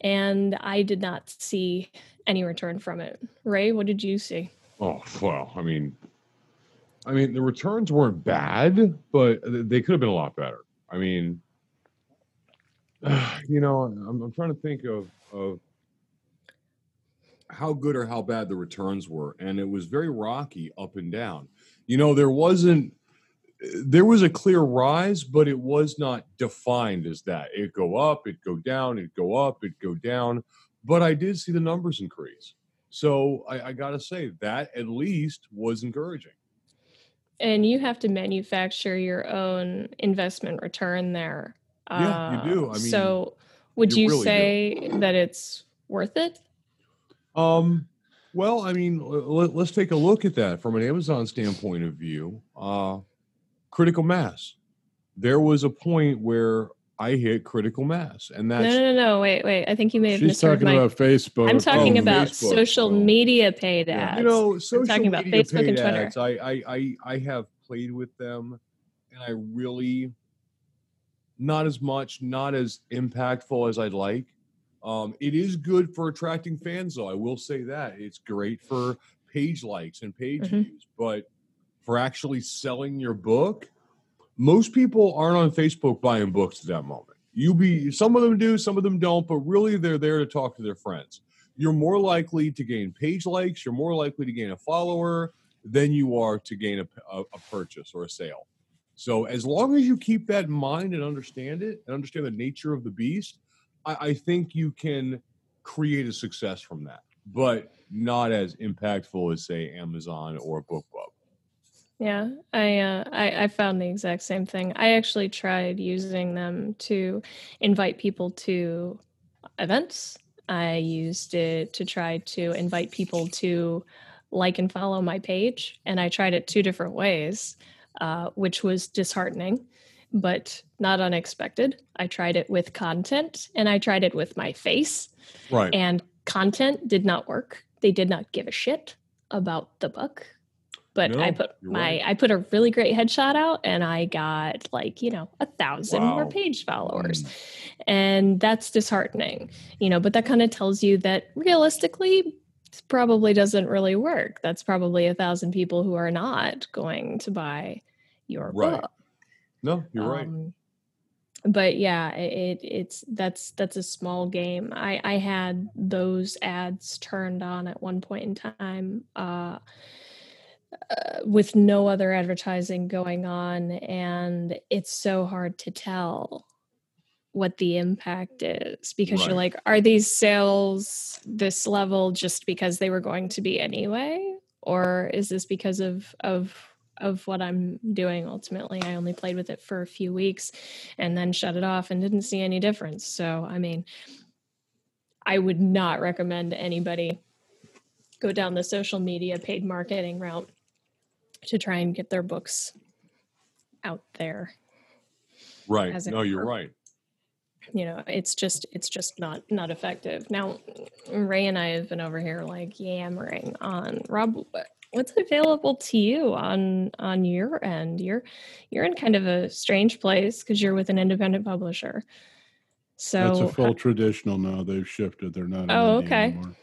Speaker 2: And I did not see any return from it. Ray, what did you see?
Speaker 4: Oh, well, I mean, I mean, the returns weren't bad, but they could have been a lot better. I mean, you know, I'm, I'm trying to think of, of how good or how bad the returns were, and it was very rocky up and down. You know, there wasn't there was a clear rise, but it was not defined as that. It go up, it go down, it go up, it go down. But I did see the numbers increase. So I, I got to say that at least was encouraging.
Speaker 2: And you have to manufacture your own investment return there.
Speaker 4: Yeah, you do. I
Speaker 2: Uh,
Speaker 4: mean,
Speaker 2: so would
Speaker 4: you
Speaker 2: you,
Speaker 4: really do.
Speaker 2: say that it's worth it?
Speaker 4: Um, well, I mean, let, us take a look at that from an Amazon standpoint of view. Uh, critical mass. There was a point where I hit critical mass, and
Speaker 2: No,
Speaker 4: that's
Speaker 2: no, no, no. Wait, wait. I think you may have
Speaker 3: She's talking
Speaker 2: my.
Speaker 3: about Facebook.
Speaker 2: I'm talking
Speaker 4: Oh,
Speaker 2: about
Speaker 4: Facebook.
Speaker 2: social
Speaker 4: Oh.
Speaker 2: media paid
Speaker 3: Yeah.
Speaker 2: ads.
Speaker 4: you know social
Speaker 2: talking about
Speaker 4: media
Speaker 2: Facebook and Twitter.
Speaker 4: ads. I, I I I have played with them, and I really not as much, not as impactful as I'd like. Um, it is good for attracting fans, though. I will say that it's great for page likes and page
Speaker 2: Mhm.
Speaker 4: views, but for actually selling your book, most people aren't on Facebook buying books at that moment. You be some of them do, some of them don't, but really they're there to talk to their friends. You're more likely to gain page likes, you're more likely to gain a follower than you are to gain a, a, a purchase or a sale. So as long as you keep that in mind and understand it and understand the nature of the beast, I, I think you can create a success from that, but not as impactful as say Amazon or BookBub.
Speaker 2: Yeah, I, uh, I I found the exact same thing. I actually tried using them to invite people to events. I used it to try to invite people to like and follow my page, and I tried it two different ways, uh, which was disheartening, but not unexpected. I tried it with content, and I tried it with my face,
Speaker 4: Right.
Speaker 2: and content did not work. They did not give a shit about the book. But I put my
Speaker 4: right.
Speaker 2: I put a really great headshot out and I got like, you know, a thousand more page followers.
Speaker 4: Mm.
Speaker 2: And that's disheartening, you know, but that kind of tells you that realistically probably doesn't really work. That's probably a thousand people who are not going to buy your
Speaker 4: Right.
Speaker 2: book.
Speaker 4: No, you're right.
Speaker 2: Um, but yeah, it, it's that's that's a small game. I I had those ads turned on at one point in time uh, uh, with no other advertising going on, and it's so hard to tell what the impact is because
Speaker 4: Right.
Speaker 2: you're like, are these sales this level just because they were going to be anyway, or is this because of of of what I'm doing ultimately. I only played with it for a few weeks and then shut it off and didn't see any difference. So, I mean, I would not recommend anybody go down the social media paid marketing route to try and get their books out there.
Speaker 4: Right. No, you're right.
Speaker 2: You know, it's just it's just not not effective. Now, Ray and I have been over here like yammering on Rob what's available to you on on your end you're you're in kind of a strange place because you're with an independent publisher so
Speaker 3: That's a full traditional now. They've shifted. They're not.
Speaker 2: Oh, okay.
Speaker 3: Anymore.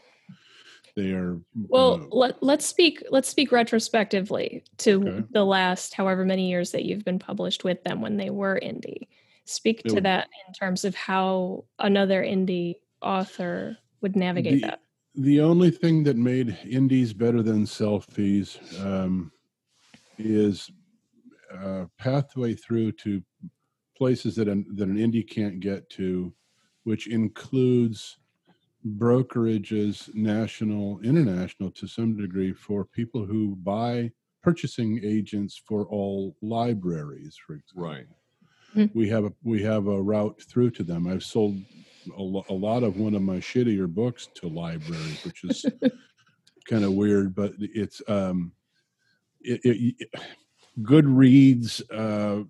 Speaker 3: They are.
Speaker 2: well
Speaker 3: uh,
Speaker 2: let, let's speak let's speak retrospectively to
Speaker 3: Okay.
Speaker 2: the last however many years that you've been published with them when they were indie speak
Speaker 3: They
Speaker 2: to
Speaker 3: were-
Speaker 2: that in terms of how another indie author would navigate
Speaker 3: The-
Speaker 2: that
Speaker 3: the only thing that made indies better than selfies um, is a pathway through to places that an, that an indie can't get to, which includes brokerages, national, international, to some degree, for people who buy purchasing agents for all libraries, for example
Speaker 4: Right.
Speaker 3: we have a we have a route through to them. I've sold a, lo- a lot of one of my shittier books to libraries, which is kind of weird, but it's um, it, it, it, Goodreads. Uh,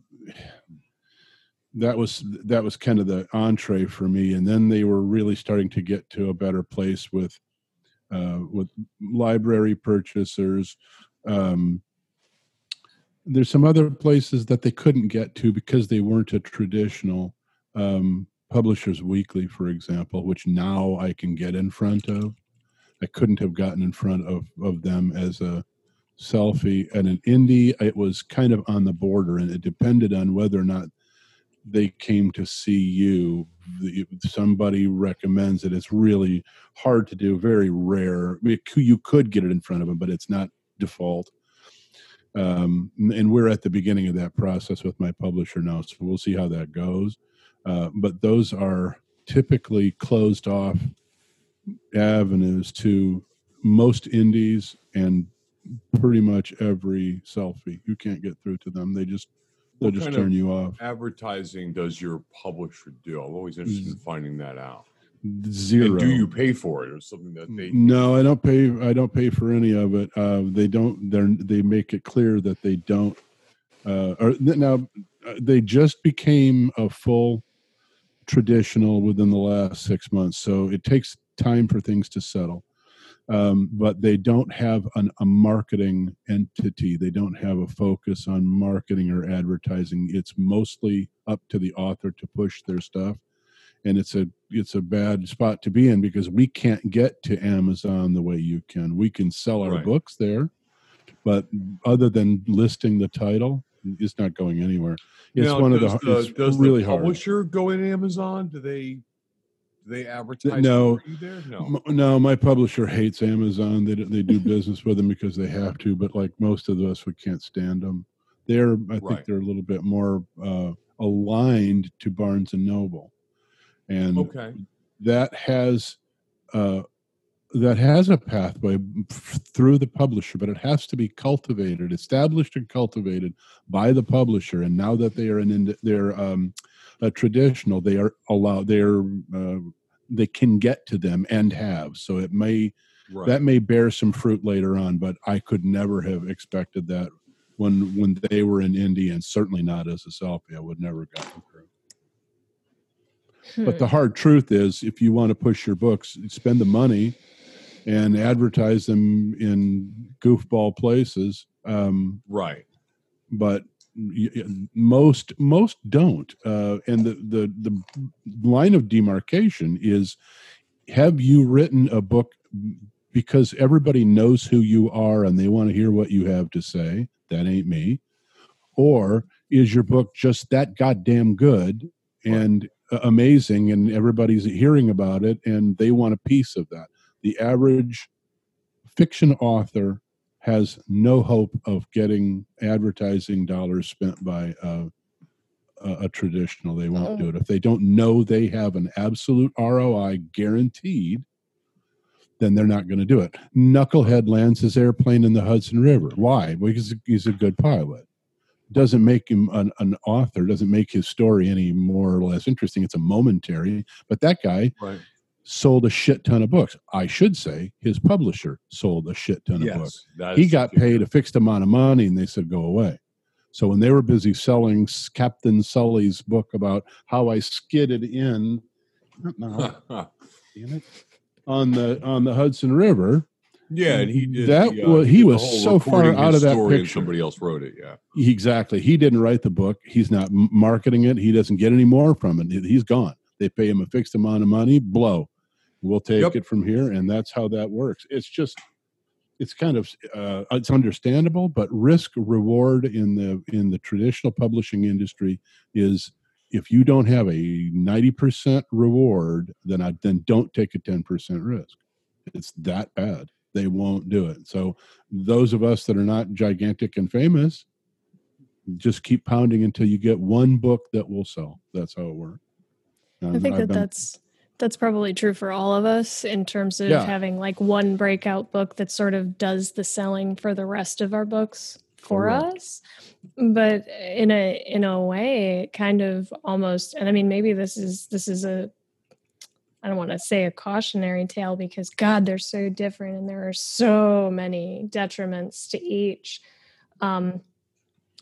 Speaker 3: that was that was kind of the entree for me and then they were really starting to get to a better place with uh, with library purchasers um, there's some other places that they couldn't get to because they weren't a traditional um, publishers weekly for example which now i can get in front of. I couldn't have gotten in front of of them as a selfie and an indie. It was kind of on the border and it depended on whether or not they came to see you. Somebody recommends it. It's really hard to do very rare. You could get it in front of them but it's not default. Um, and we're at the beginning of that process with my publisher now so we'll see how that goes uh, but those are typically closed off avenues to most indies and pretty much every selfie you can't get through to them they just they'll just turn you off.
Speaker 4: Advertising does your publisher do? I'm always interested in finding that out.
Speaker 3: Zero.
Speaker 4: And do you pay for it or something that they?
Speaker 3: No, I don't pay. I don't pay for any of it. Uh, they don't. They they make it clear that they don't. Uh, or now, uh, they just became a full traditional within the last six months. So it takes time for things to settle um, but they don't have an, a marketing entity. They don't have a focus on marketing or advertising. It's mostly up to the author to push their stuff, and it's a it's a bad spot to be in because we can't get to Amazon the way you can. We can sell our right. books there, but other than listing the title, it's not going anywhere. It's now, one of the, the does really
Speaker 4: the publisher hard. go in Amazon? Do they they advertise
Speaker 3: no. no. No my publisher hates amazon. They, they do business with them because they have to but like most of us we can't stand them. They're i think they're a little bit more uh, aligned to barnes and noble. And
Speaker 4: okay.
Speaker 3: that has uh, that has a pathway through the publisher, but it has to be cultivated, established, and cultivated by the publisher. And now that they are in, they're um, a traditional, they are allowed. They're uh, they can get to them and have. So it may right. that may bear some fruit later on. But I could never have expected that when when they were in India, and certainly not as a selfie. I would never have gotten through. Hmm. But the hard truth is, if you want to push your books, spend the money and advertise them in goofball places. Um,
Speaker 4: right.
Speaker 3: But most most don't uh, and the, the the line of demarcation is have you written a book because everybody knows who you are and they want to hear what you have to say that ain't me or is your book just that goddamn good and right. amazing and everybody's hearing about it and they want a piece of that the average fiction author has no hope of getting advertising dollars spent by uh, a, a, traditional. They won't do it. If they don't know they have an absolute ROI guaranteed, then they're not going to do it. Knucklehead lands his airplane in the Hudson River. Why? Because he's a good pilot. Doesn't make him an, an author, doesn't make his story any more or less interesting. It's a momentary. But that guy,
Speaker 4: right
Speaker 3: sold a shit ton of books. I should say his publisher sold a shit ton yes, of books. He got paid a fixed amount of money and they said, go away. So when they were busy selling Captain Sully's book about how I skidded in on the on the Hudson River.
Speaker 4: Yeah, and he did
Speaker 3: that.
Speaker 4: The,
Speaker 3: uh, he, he was so far out of that picture.
Speaker 4: somebody else wrote it. Yeah,
Speaker 3: exactly. He didn't write the book. He's not marketing it. He doesn't get any more from it. He's gone. They pay him a fixed amount of money. Blow we'll take yep. it from here and that's how that works. It's just it's kind of uh, it's understandable but risk reward in the in the traditional publishing industry is if you don't have a 90% reward then I, then don't take a 10% risk. It's that bad. They won't do it. So those of us that are not gigantic and famous just keep pounding until you get one book that will sell. That's how it works.
Speaker 2: I think that been, that's that's probably true for all of us in terms of yeah. having like one breakout book that sort of does the selling for the rest of our books for Correct. us but in a in a way kind of almost and i mean maybe this is this is a i don't want to say a cautionary tale because god they're so different and there are so many detriments to each um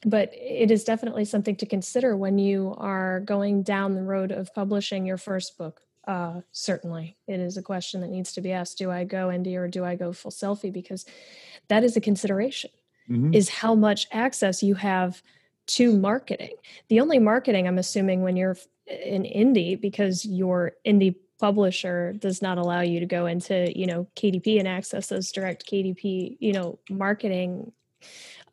Speaker 2: but it is definitely something to consider when you are going down the road of publishing your first book. Uh, certainly, it is a question that needs to be asked: Do I go indie or do I go full selfie? Because that is a consideration.
Speaker 4: Mhm.
Speaker 2: Is how much access you have to marketing. The only marketing I'm assuming when you're in indie, because your indie publisher does not allow you to go into you know KDP and access those direct KDP you know marketing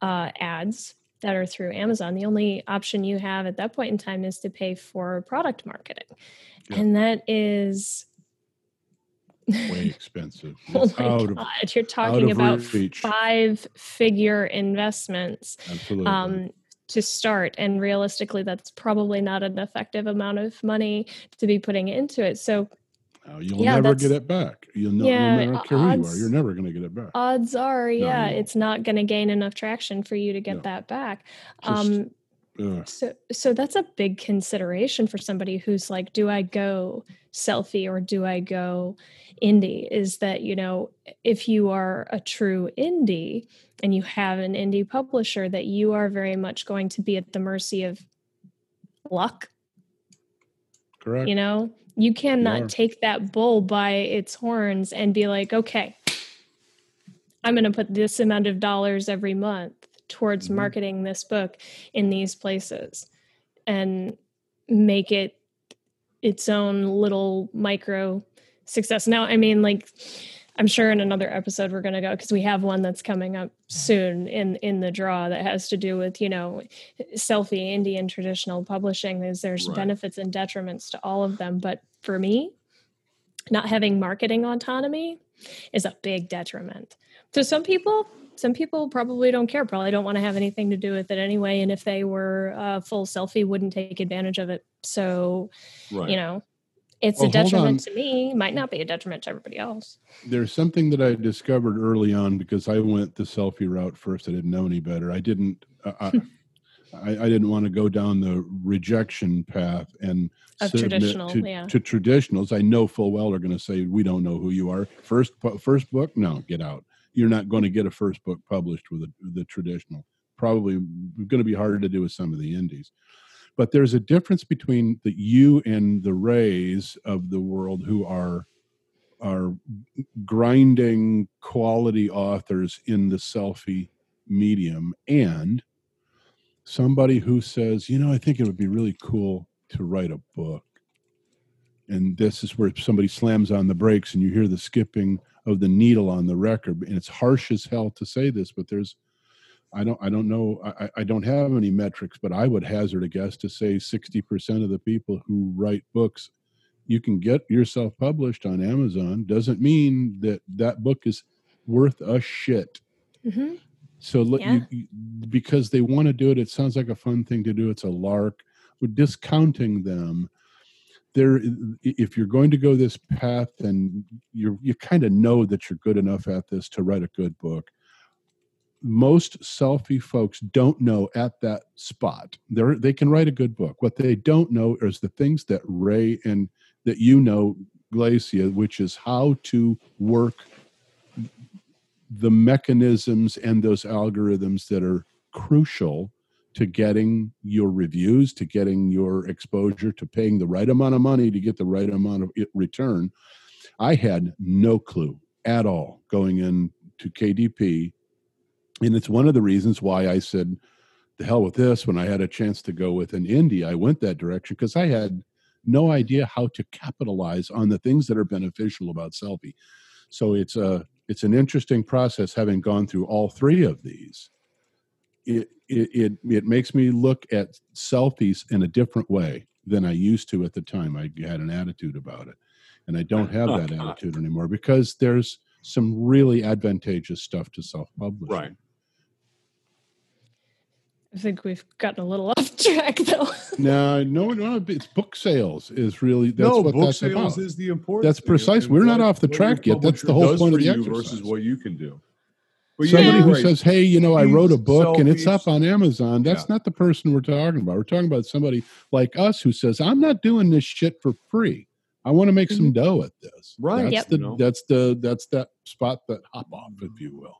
Speaker 2: uh, ads that are through Amazon, the only option you have at that point in time is to pay for product marketing.
Speaker 3: Yeah.
Speaker 2: And that is
Speaker 3: Way expensive.
Speaker 2: oh my
Speaker 3: out of
Speaker 2: god, you're talking about five figure investments um, to start. And realistically, that's probably not an effective amount of money to be putting into it. So
Speaker 3: Oh, you'll
Speaker 2: yeah,
Speaker 3: never get it back. You'll no,
Speaker 2: Yeah,
Speaker 3: no matter who you are, you're never going to get it back.
Speaker 2: odds are,
Speaker 3: you
Speaker 2: yeah,
Speaker 3: won't.
Speaker 2: it's not going to gain enough traction for you to get
Speaker 3: No.
Speaker 2: that back.
Speaker 3: Just-
Speaker 2: um,
Speaker 3: Ugh.
Speaker 2: So so that's a big consideration for somebody who's like, do I go selfie or do I go indie? Is that, you know, if you are a true indie and you have an indie publisher, that you are very much going to be at the mercy of luck.
Speaker 3: Correct.
Speaker 2: You know, you cannot take that bull by its horns and be like, okay, I'm going to put this amount of dollars every month towards
Speaker 3: Mhm.
Speaker 2: marketing this book in these places and make it its own little micro success. Now, I mean, like, I'm sure in another episode we're going to go because we have one that's coming up soon in in the draw that has to do with you know selfie Indian traditional publishing. There's there's
Speaker 4: Right.
Speaker 2: benefits and detriments to all of them, but for me, not having marketing autonomy is a big detriment. To some people, some people probably don't care. Probably don't want to have anything to do with it anyway. And if they were uh, full selfie, wouldn't take advantage of it. So
Speaker 4: Right.
Speaker 2: you know, it's
Speaker 3: Well,
Speaker 2: a detriment to me. Might not be a detriment to everybody else.
Speaker 3: There's something that I discovered early on because I went the selfie route first. I didn't know any better. I didn't. Uh, I, I, I didn't want to go down the rejection path and
Speaker 2: Of
Speaker 3: submit
Speaker 2: traditional,
Speaker 3: to,
Speaker 2: yeah.
Speaker 3: to traditionals. I know full well are going to say we don't know who you are. First, first book, no, get out. You're not going to get a first book published with a, the traditional. Probably going to be harder to do with some of the indies. But there's a difference between the you and the Rays of the world who are are grinding quality authors in the selfie medium and somebody who says, you know, I think it would be really cool to write a book. And this is where somebody slams on the brakes and you hear the skipping of the needle on the record. And it's harsh as hell to say this, but there's I don't I don't know I, I- don't have any metrics, but I would hazard a guess to say 60% of the people who write books you can get yourself published on Amazon doesn't mean that that book is worth a shit.
Speaker 2: hmm
Speaker 3: So let
Speaker 2: Yeah.
Speaker 3: you- because they want to do it, it sounds like a fun thing to do. It's a lark. We're discounting them. There, if you're going to go this path, then you're you kind of know that you're good enough at this to write a good book. Most selfie folks don't know at that spot. They they can write a good book. What they don't know is the things that Ray and that you know, Glacia, which is how to work the mechanisms and those algorithms that are crucial to getting your reviews, to getting your exposure, to paying the right amount of money to get the right amount of return. I had no clue at all going into KDP. And it's one of the reasons why I said, the hell with this. When I had a chance to go with an indie, I went that direction because I had no idea how to capitalize on the things that are beneficial about selfie. So it's a it's an interesting process having gone through all three of these. It it it, it makes me look at selfies in a different way than I used to at the time. I had an attitude about it, and I don't have that attitude anymore because there's some really advantageous stuff to self-publish.
Speaker 4: Right.
Speaker 2: I think we've gotten a little off track though.
Speaker 3: No, no, no. It's book sales is really that's
Speaker 4: no,
Speaker 3: what
Speaker 4: book
Speaker 3: that's
Speaker 4: sales
Speaker 3: about.
Speaker 4: is the important.
Speaker 3: That's precise.
Speaker 4: and
Speaker 3: We're not off the track yet. That's the whole point of the
Speaker 4: you
Speaker 3: exercise.
Speaker 4: versus what you can do. But
Speaker 3: Somebody
Speaker 2: Yeah.
Speaker 3: who
Speaker 4: right.
Speaker 3: says, "Hey, you know, I wrote a
Speaker 4: These
Speaker 3: book and it's up on Amazon," that's
Speaker 4: Yeah.
Speaker 3: not the person we're talking about. We're talking about somebody like us who says, "I'm not doing this shit for free. I want to make some dough at this."
Speaker 4: Right.
Speaker 3: That's
Speaker 2: Yep.
Speaker 3: the
Speaker 4: You know?
Speaker 3: that's the that's that spot that hop off, if you will.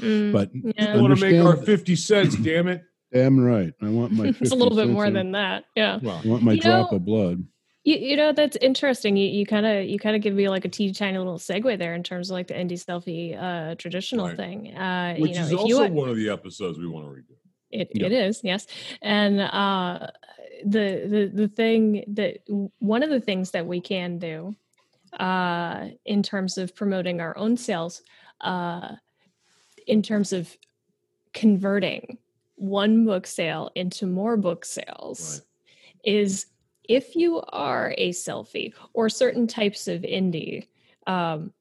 Speaker 2: Mm,
Speaker 3: But
Speaker 2: yeah.
Speaker 4: I want to make our fifty cents. damn it!
Speaker 3: Damn right. I want my.
Speaker 2: it's a
Speaker 3: 50
Speaker 2: little bit more
Speaker 3: of-
Speaker 2: than that. Yeah.
Speaker 4: Well,
Speaker 3: I want my
Speaker 2: You
Speaker 3: drop
Speaker 2: know-
Speaker 3: of blood.
Speaker 2: You, you know that's interesting. You you kind of you kind of give me like a teeny tiny little segue there in terms of like the indie selfie uh, traditional
Speaker 4: Right.
Speaker 2: thing. Uh,
Speaker 4: which
Speaker 2: you know,
Speaker 4: is
Speaker 2: if
Speaker 4: also
Speaker 2: you
Speaker 4: one of the episodes we want to redo.
Speaker 2: It,
Speaker 3: Yeah.
Speaker 2: it is yes and uh the the the thing that one of the things that we can do uh in terms of promoting our own sales uh in terms of converting one book sale into more book sales is if you are a selfie or certain types of indie um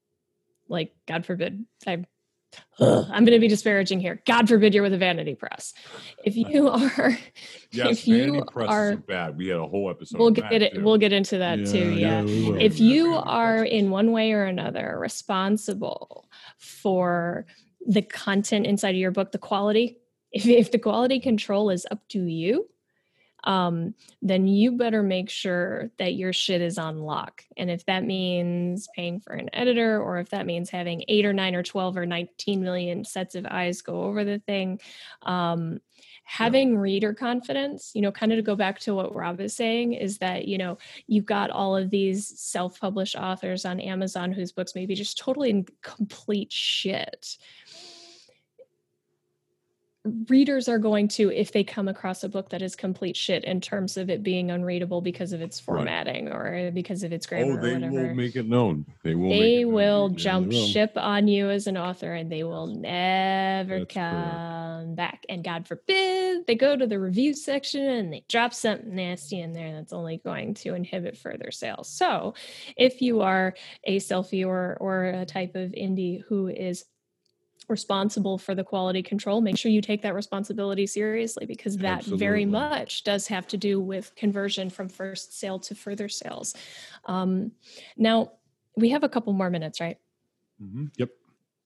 Speaker 2: like god forbid i Ugh, I'm going to be disparaging here. God forbid you're with a vanity press. If you are,
Speaker 4: Yes,
Speaker 2: if you
Speaker 4: vanity
Speaker 2: are,
Speaker 4: are bad. We had a whole episode.
Speaker 2: we'll get it.
Speaker 4: too.
Speaker 2: We'll get into that too. Yeah.
Speaker 3: we will.
Speaker 2: If you are
Speaker 4: presses.
Speaker 2: in one way or another responsible for the content inside of your book, the quality, if, if the quality control is up to you, um, then you better make sure that your shit is on lock. And if that means paying for an editor, or if that means having eight or nine or 12 or 19 million sets of eyes go over the thing, um, having reader confidence, you know, kind of to go back to what Rob is saying, is that, you know, you've got all of these self published authors on Amazon whose books may be just totally in complete shit readers are going to if they come across a book that is complete shit in terms of it being unreadable because of its
Speaker 4: Right.
Speaker 2: formatting or because of its oh, grammar
Speaker 4: Oh, they
Speaker 2: or whatever
Speaker 4: will make it known. They will.
Speaker 2: they will
Speaker 3: Yeah, they
Speaker 2: jump
Speaker 3: will.
Speaker 2: ship on you as an author and they will never
Speaker 3: That's correct.
Speaker 2: come back and god forbid they go to the review section and they drop something nasty in there that's only going to inhibit further sales so if you are a selfie or or a type of indie who is responsible for the quality control make sure you take that responsibility seriously because that very much does have to do with conversion from first sale to further sales. Um, now we have a couple more minutes right?
Speaker 4: Mhm.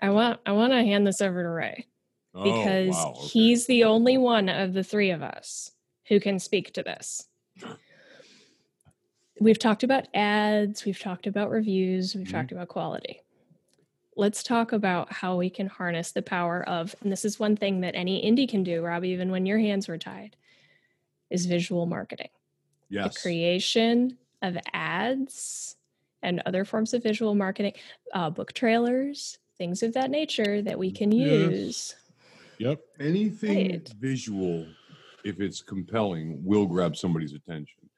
Speaker 2: i want i want to hand this over to ray
Speaker 4: Oh,
Speaker 2: because
Speaker 4: wow, okay.
Speaker 2: he's the only one of the three of us who can speak to this. We've talked about ads we've talked about reviews we've
Speaker 4: Mhm.
Speaker 2: talked about quality let's talk about how we can harness the power of and this is one thing that any indie can do rob even when your hands were tied is visual marketing
Speaker 4: yes.
Speaker 2: the creation of ads and other forms of visual marketing uh, book trailers things of that nature that we can
Speaker 3: Yes.
Speaker 2: use
Speaker 3: Yep.
Speaker 4: anything
Speaker 2: Right.
Speaker 4: visual, if it's compelling, will grab somebody's attention.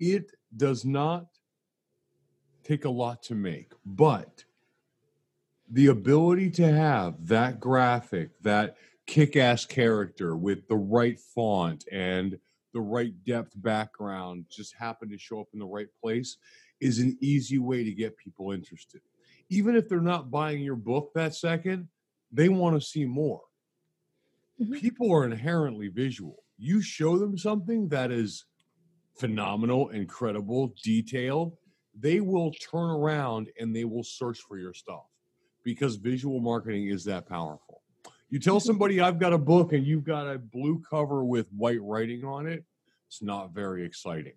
Speaker 4: It does not take a lot to make, but the ability to have that graphic, that kick ass character with the right font and the right depth background just happen to show up in the right place is an easy way to get people interested. Even if they're not buying your book that second, they want to see more.
Speaker 2: Mhm.
Speaker 4: People are inherently visual. You show them something that is phenomenal, incredible, detailed, they will turn around and they will search for your stuff because visual marketing is that powerful. You tell mm-hmm. somebody I've got a book and you've got a blue cover with white writing on it, it's not very exciting.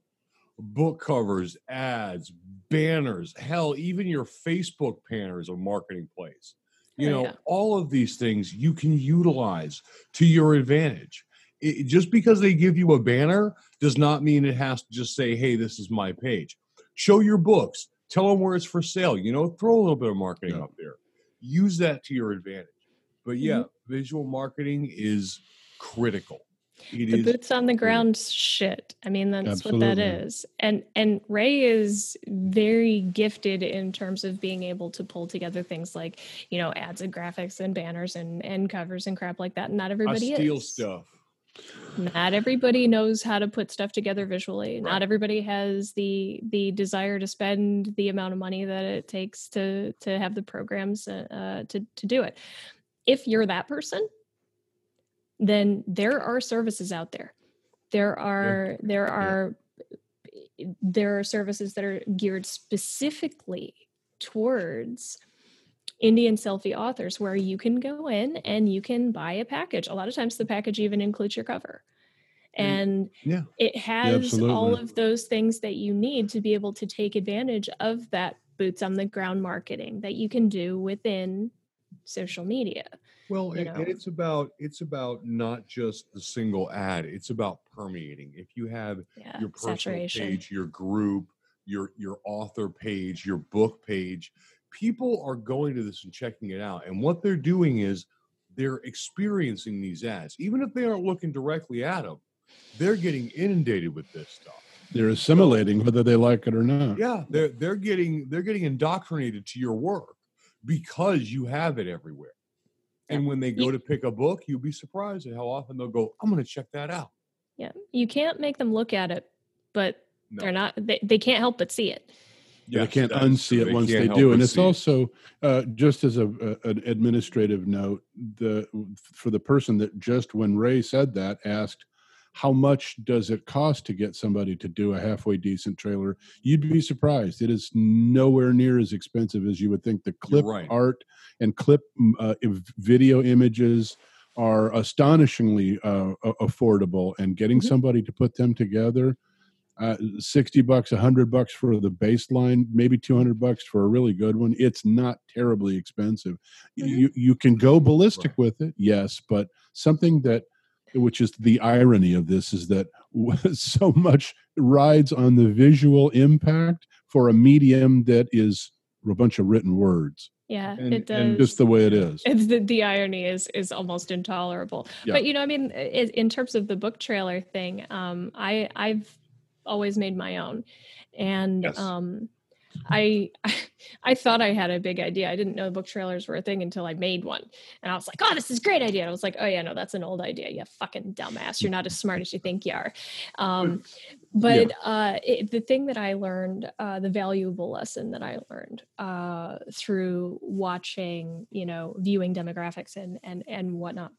Speaker 4: Book covers, ads, banners, hell, even your Facebook banner is a marketing place. You
Speaker 2: Oh,
Speaker 4: know,
Speaker 2: yeah.
Speaker 4: all of these things you can utilize to your advantage. It, just because they give you a banner does not mean it has to just say, hey, this is my page. Show your books, tell them where it's for sale, you know, throw a little bit of marketing
Speaker 3: Yeah.
Speaker 4: up there. Use that to your advantage. But yeah,
Speaker 2: Mm-hmm.
Speaker 4: visual marketing is critical. It
Speaker 2: the
Speaker 4: is
Speaker 2: boots on the ground shit i mean that's what that is. And and ray is very gifted in terms of being able to pull together things like you know ads and graphics and banners and and covers and crap like that not
Speaker 4: I
Speaker 2: everybody
Speaker 4: steal
Speaker 2: is
Speaker 4: stuff.
Speaker 2: Not everybody knows how to put stuff together visually.
Speaker 4: Right.
Speaker 2: not everybody has the the desire to spend the amount of money that it takes to to have the programs uh, uh, to to do it. If you're that person then there are services out there. There are there are there are services that are geared specifically towards Indian selfie authors where you can go in and you can buy a package. A lot of times the package even includes your cover. Mm, and
Speaker 4: Yeah.
Speaker 2: it has all of those things that you need to be able to take advantage of that boots on the ground marketing that you can do within social media.
Speaker 4: Well, and it's about it's about not just the single ad. It's about permeating. If you have
Speaker 2: Yeah,
Speaker 4: your personal
Speaker 2: saturation.
Speaker 4: page, your group, your your author page, your book page, people are going to this and checking it out. And what they're doing is they're experiencing these ads, even if they aren't looking directly at them. They're getting inundated with this stuff.
Speaker 3: They're assimilating whether they like it or not.
Speaker 4: Yeah, they're they're getting they're getting indoctrinated to your work because you have it everywhere. And when they go to pick a book, you'll be surprised at how often they'll go, "I'm going to check that out."
Speaker 2: Yeah, you can't make them look at it, but
Speaker 4: No.
Speaker 2: they're not. They, they can't help but see it.
Speaker 3: They
Speaker 4: Yes,
Speaker 3: can't unsee it once they do. and it's also uh, just as a, a- an administrative note the for the person that just when ray said that asked how much does it cost to get somebody to do a halfway decent trailer? You'd be surprised. It is nowhere near as expensive as you would think. The clip
Speaker 4: right.
Speaker 3: art and clip uh, video images are astonishingly uh, affordable and getting
Speaker 2: Mhm.
Speaker 3: somebody to put them together uh, 60 bucks 100 bucks for the baseline maybe 200 bucks for a really good one it's not terribly expensive
Speaker 2: Mhm.
Speaker 3: you you can go ballistic
Speaker 4: Right.
Speaker 3: with it yes but something that which is the irony of this is that so much rides on the visual impact for a medium that is a bunch of written words
Speaker 2: Yeah,
Speaker 4: And-
Speaker 2: it does.
Speaker 4: and
Speaker 3: just the way it is
Speaker 2: it's the, the irony is is almost intolerable.
Speaker 3: Yeah.
Speaker 2: But you know, I mean, in terms of the book trailer thing, um, I I've always made my own, and
Speaker 4: Yes.
Speaker 2: um, I I thought I had a big idea. I didn't know book trailers were a thing until I made one, and I was like, "Oh, this is a great idea." And I was like, "Oh yeah, no, that's an old idea. You fucking dumbass. You're not as smart as you think you are." Um, but uh, it, the thing that I learned, uh, the valuable lesson that I learned uh, through watching, you know, viewing demographics and and and whatnot,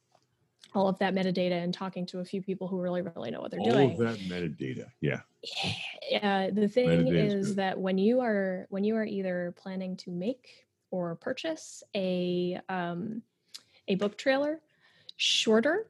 Speaker 2: all of that metadata, and talking to a few people who really really know what they're
Speaker 4: All
Speaker 2: doing All
Speaker 4: of that metadata. Yeah.
Speaker 2: uh, the thing
Speaker 4: is
Speaker 2: is
Speaker 4: good.
Speaker 2: that when you are when you are either planning to make or purchase a um, a book trailer, shorter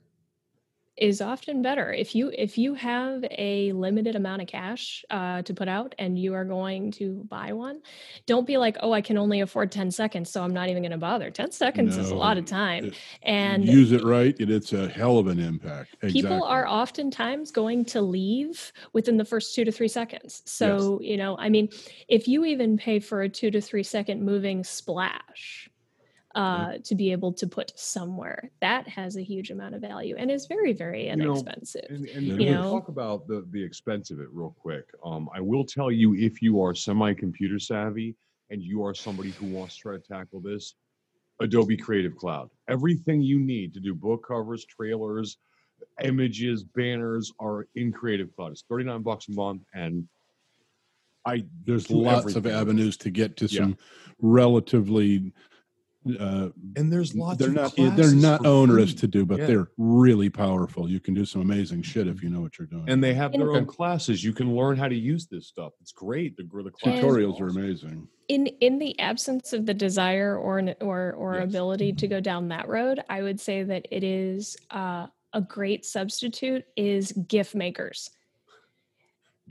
Speaker 2: is often better. If you if you have a limited amount of cash uh, to put out and you are going to buy one, don't be like, oh, I can only afford ten seconds, so I'm not even going to bother. Ten seconds is a lot of time,
Speaker 3: it-
Speaker 2: and
Speaker 3: use it right and it's a hell of an impact exactly.
Speaker 2: people are oftentimes going to leave within the first two to three seconds so you know i mean if you even pay for a two to three second moving splash uh, to be able to put somewhere that has a huge amount of value and is very very inexpensive.
Speaker 4: You know,
Speaker 2: inexpensive
Speaker 4: And, and
Speaker 3: It
Speaker 4: we'll talk about the, the expense of it real quick. Um, I will tell you if you are semi computer savvy and you are somebody who wants to try to tackle this, Adobe Creative Cloud. Everything you need to do book covers, trailers, images, banners are in Creative Cloud. It's 39 bucks a month and I
Speaker 3: there's
Speaker 4: do
Speaker 3: lots of avenues to get to
Speaker 4: Yeah.
Speaker 3: some relatively uh,
Speaker 4: and there's lots
Speaker 3: they're
Speaker 4: of
Speaker 3: not they're not onerous
Speaker 4: free.
Speaker 3: to do but
Speaker 4: Yeah.
Speaker 3: they're really powerful you can do some amazing shit if you know what you're doing
Speaker 4: and they have their
Speaker 3: Okay.
Speaker 4: own classes. You can learn how to use this stuff. It's great. The, the classes
Speaker 3: tutorials are amazing
Speaker 2: in in the absence of the desire or an, or or
Speaker 4: Yes.
Speaker 2: ability to go down that road i would say that it is uh, a great substitute is gif
Speaker 4: Gift makers,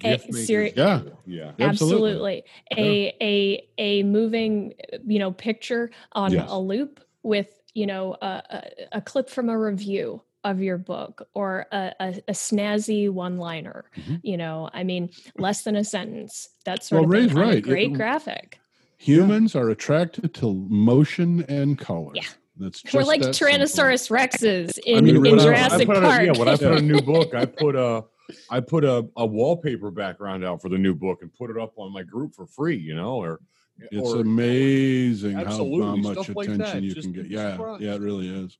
Speaker 2: seri-
Speaker 3: Yeah.
Speaker 4: yeah.
Speaker 3: Absolutely.
Speaker 2: absolutely, a a a moving uh, you know picture on
Speaker 3: Yes.
Speaker 2: a loop with you know a, a, a clip from a review of your book or a, a, a snazzy one liner
Speaker 3: Mhm.
Speaker 2: you know i mean less than a sentence that sort
Speaker 3: Well,
Speaker 2: of thing
Speaker 3: Ray's
Speaker 2: on a
Speaker 3: right. It-
Speaker 2: great graphic
Speaker 3: humans are attracted to motion and color
Speaker 2: Yeah.
Speaker 3: that's just
Speaker 2: we're like
Speaker 3: that simple.
Speaker 2: tyrannosaurus rexes in,
Speaker 4: I mean,
Speaker 2: in
Speaker 4: when I- I
Speaker 2: jurassic
Speaker 4: a-
Speaker 2: park
Speaker 4: yeah, when I put a new book, I put a I put a, a wallpaper background out for the new book and put it up on my group for free, you know, or
Speaker 3: it's
Speaker 4: or,
Speaker 3: amazing how, how much
Speaker 4: stuff like
Speaker 3: attention you
Speaker 4: Just
Speaker 3: can get. yeah yeah it really is.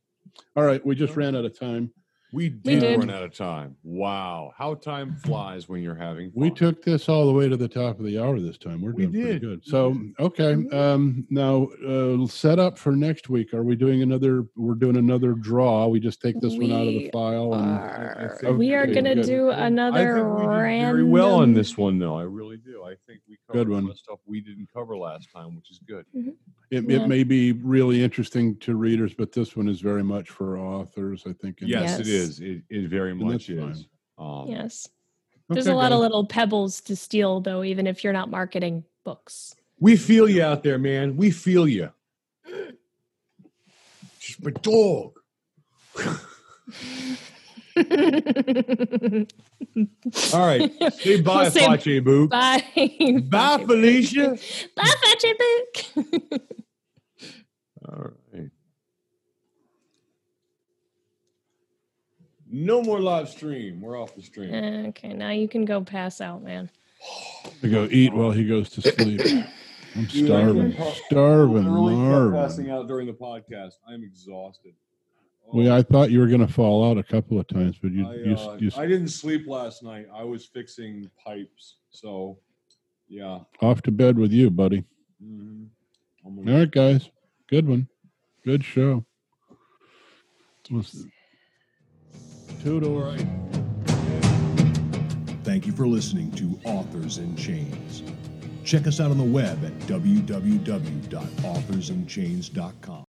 Speaker 3: All right we just ran out of time
Speaker 4: we
Speaker 2: We
Speaker 4: did,
Speaker 2: did.
Speaker 4: run out of time. Wow, how time flies when you're having fun.
Speaker 3: We took this all the way to the top of the hour this time. We're
Speaker 4: We
Speaker 3: doing pretty
Speaker 4: did.
Speaker 3: good. So, okay. Um, now, uh, set up for next week. Are we doing another? We're doing another draw. We just take this one out of the
Speaker 2: We
Speaker 3: file. And,
Speaker 2: are,
Speaker 4: think
Speaker 2: we are going to
Speaker 3: good.
Speaker 2: do
Speaker 4: I
Speaker 2: another
Speaker 4: think we did
Speaker 2: random
Speaker 4: very well on this one, though. I really do. I think we covered
Speaker 3: Good
Speaker 4: a lot
Speaker 3: one.
Speaker 4: of stuff we didn't cover last time, which is good.
Speaker 3: it,
Speaker 2: Yeah.
Speaker 3: it may be really interesting to readers, but this one is very much for authors. I think. and-
Speaker 4: Yes, it
Speaker 2: Yes.
Speaker 4: Is. It, it very much is. Um,
Speaker 2: yes there's
Speaker 3: Okay,
Speaker 2: a lot of little pebbles to steal though even if you're not marketing books
Speaker 4: We feel you out there, man. We feel you. She's my dog. All right. Say bye,
Speaker 2: We'll say
Speaker 4: Apache Book.
Speaker 2: Bye.
Speaker 4: Bye, Felicia.
Speaker 2: Bye, Fetchy Book.
Speaker 4: All right. No more live stream. We're off the stream.
Speaker 2: okay, now you can go pass out, man.
Speaker 3: To go eat while he goes to sleep. I'm
Speaker 4: Dude,
Speaker 3: starving,
Speaker 4: can't talk-
Speaker 3: starving,
Speaker 4: Early kept passing out during the podcast. I'm exhausted. Oh,
Speaker 3: Well, I thought you were going to fall out a couple of times, but you,
Speaker 4: I,
Speaker 3: you,
Speaker 4: uh,
Speaker 3: you
Speaker 4: I didn't sleep last night. I was fixing pipes. So, yeah.
Speaker 3: off to bed with you, buddy.
Speaker 4: Mhm. I'm
Speaker 3: All
Speaker 4: gonna-
Speaker 3: right, guys. Good one. Good show. Toodle.
Speaker 1: Thank you for listening to Authors in Chains. Check us out on the web at www.authorsinchains.com.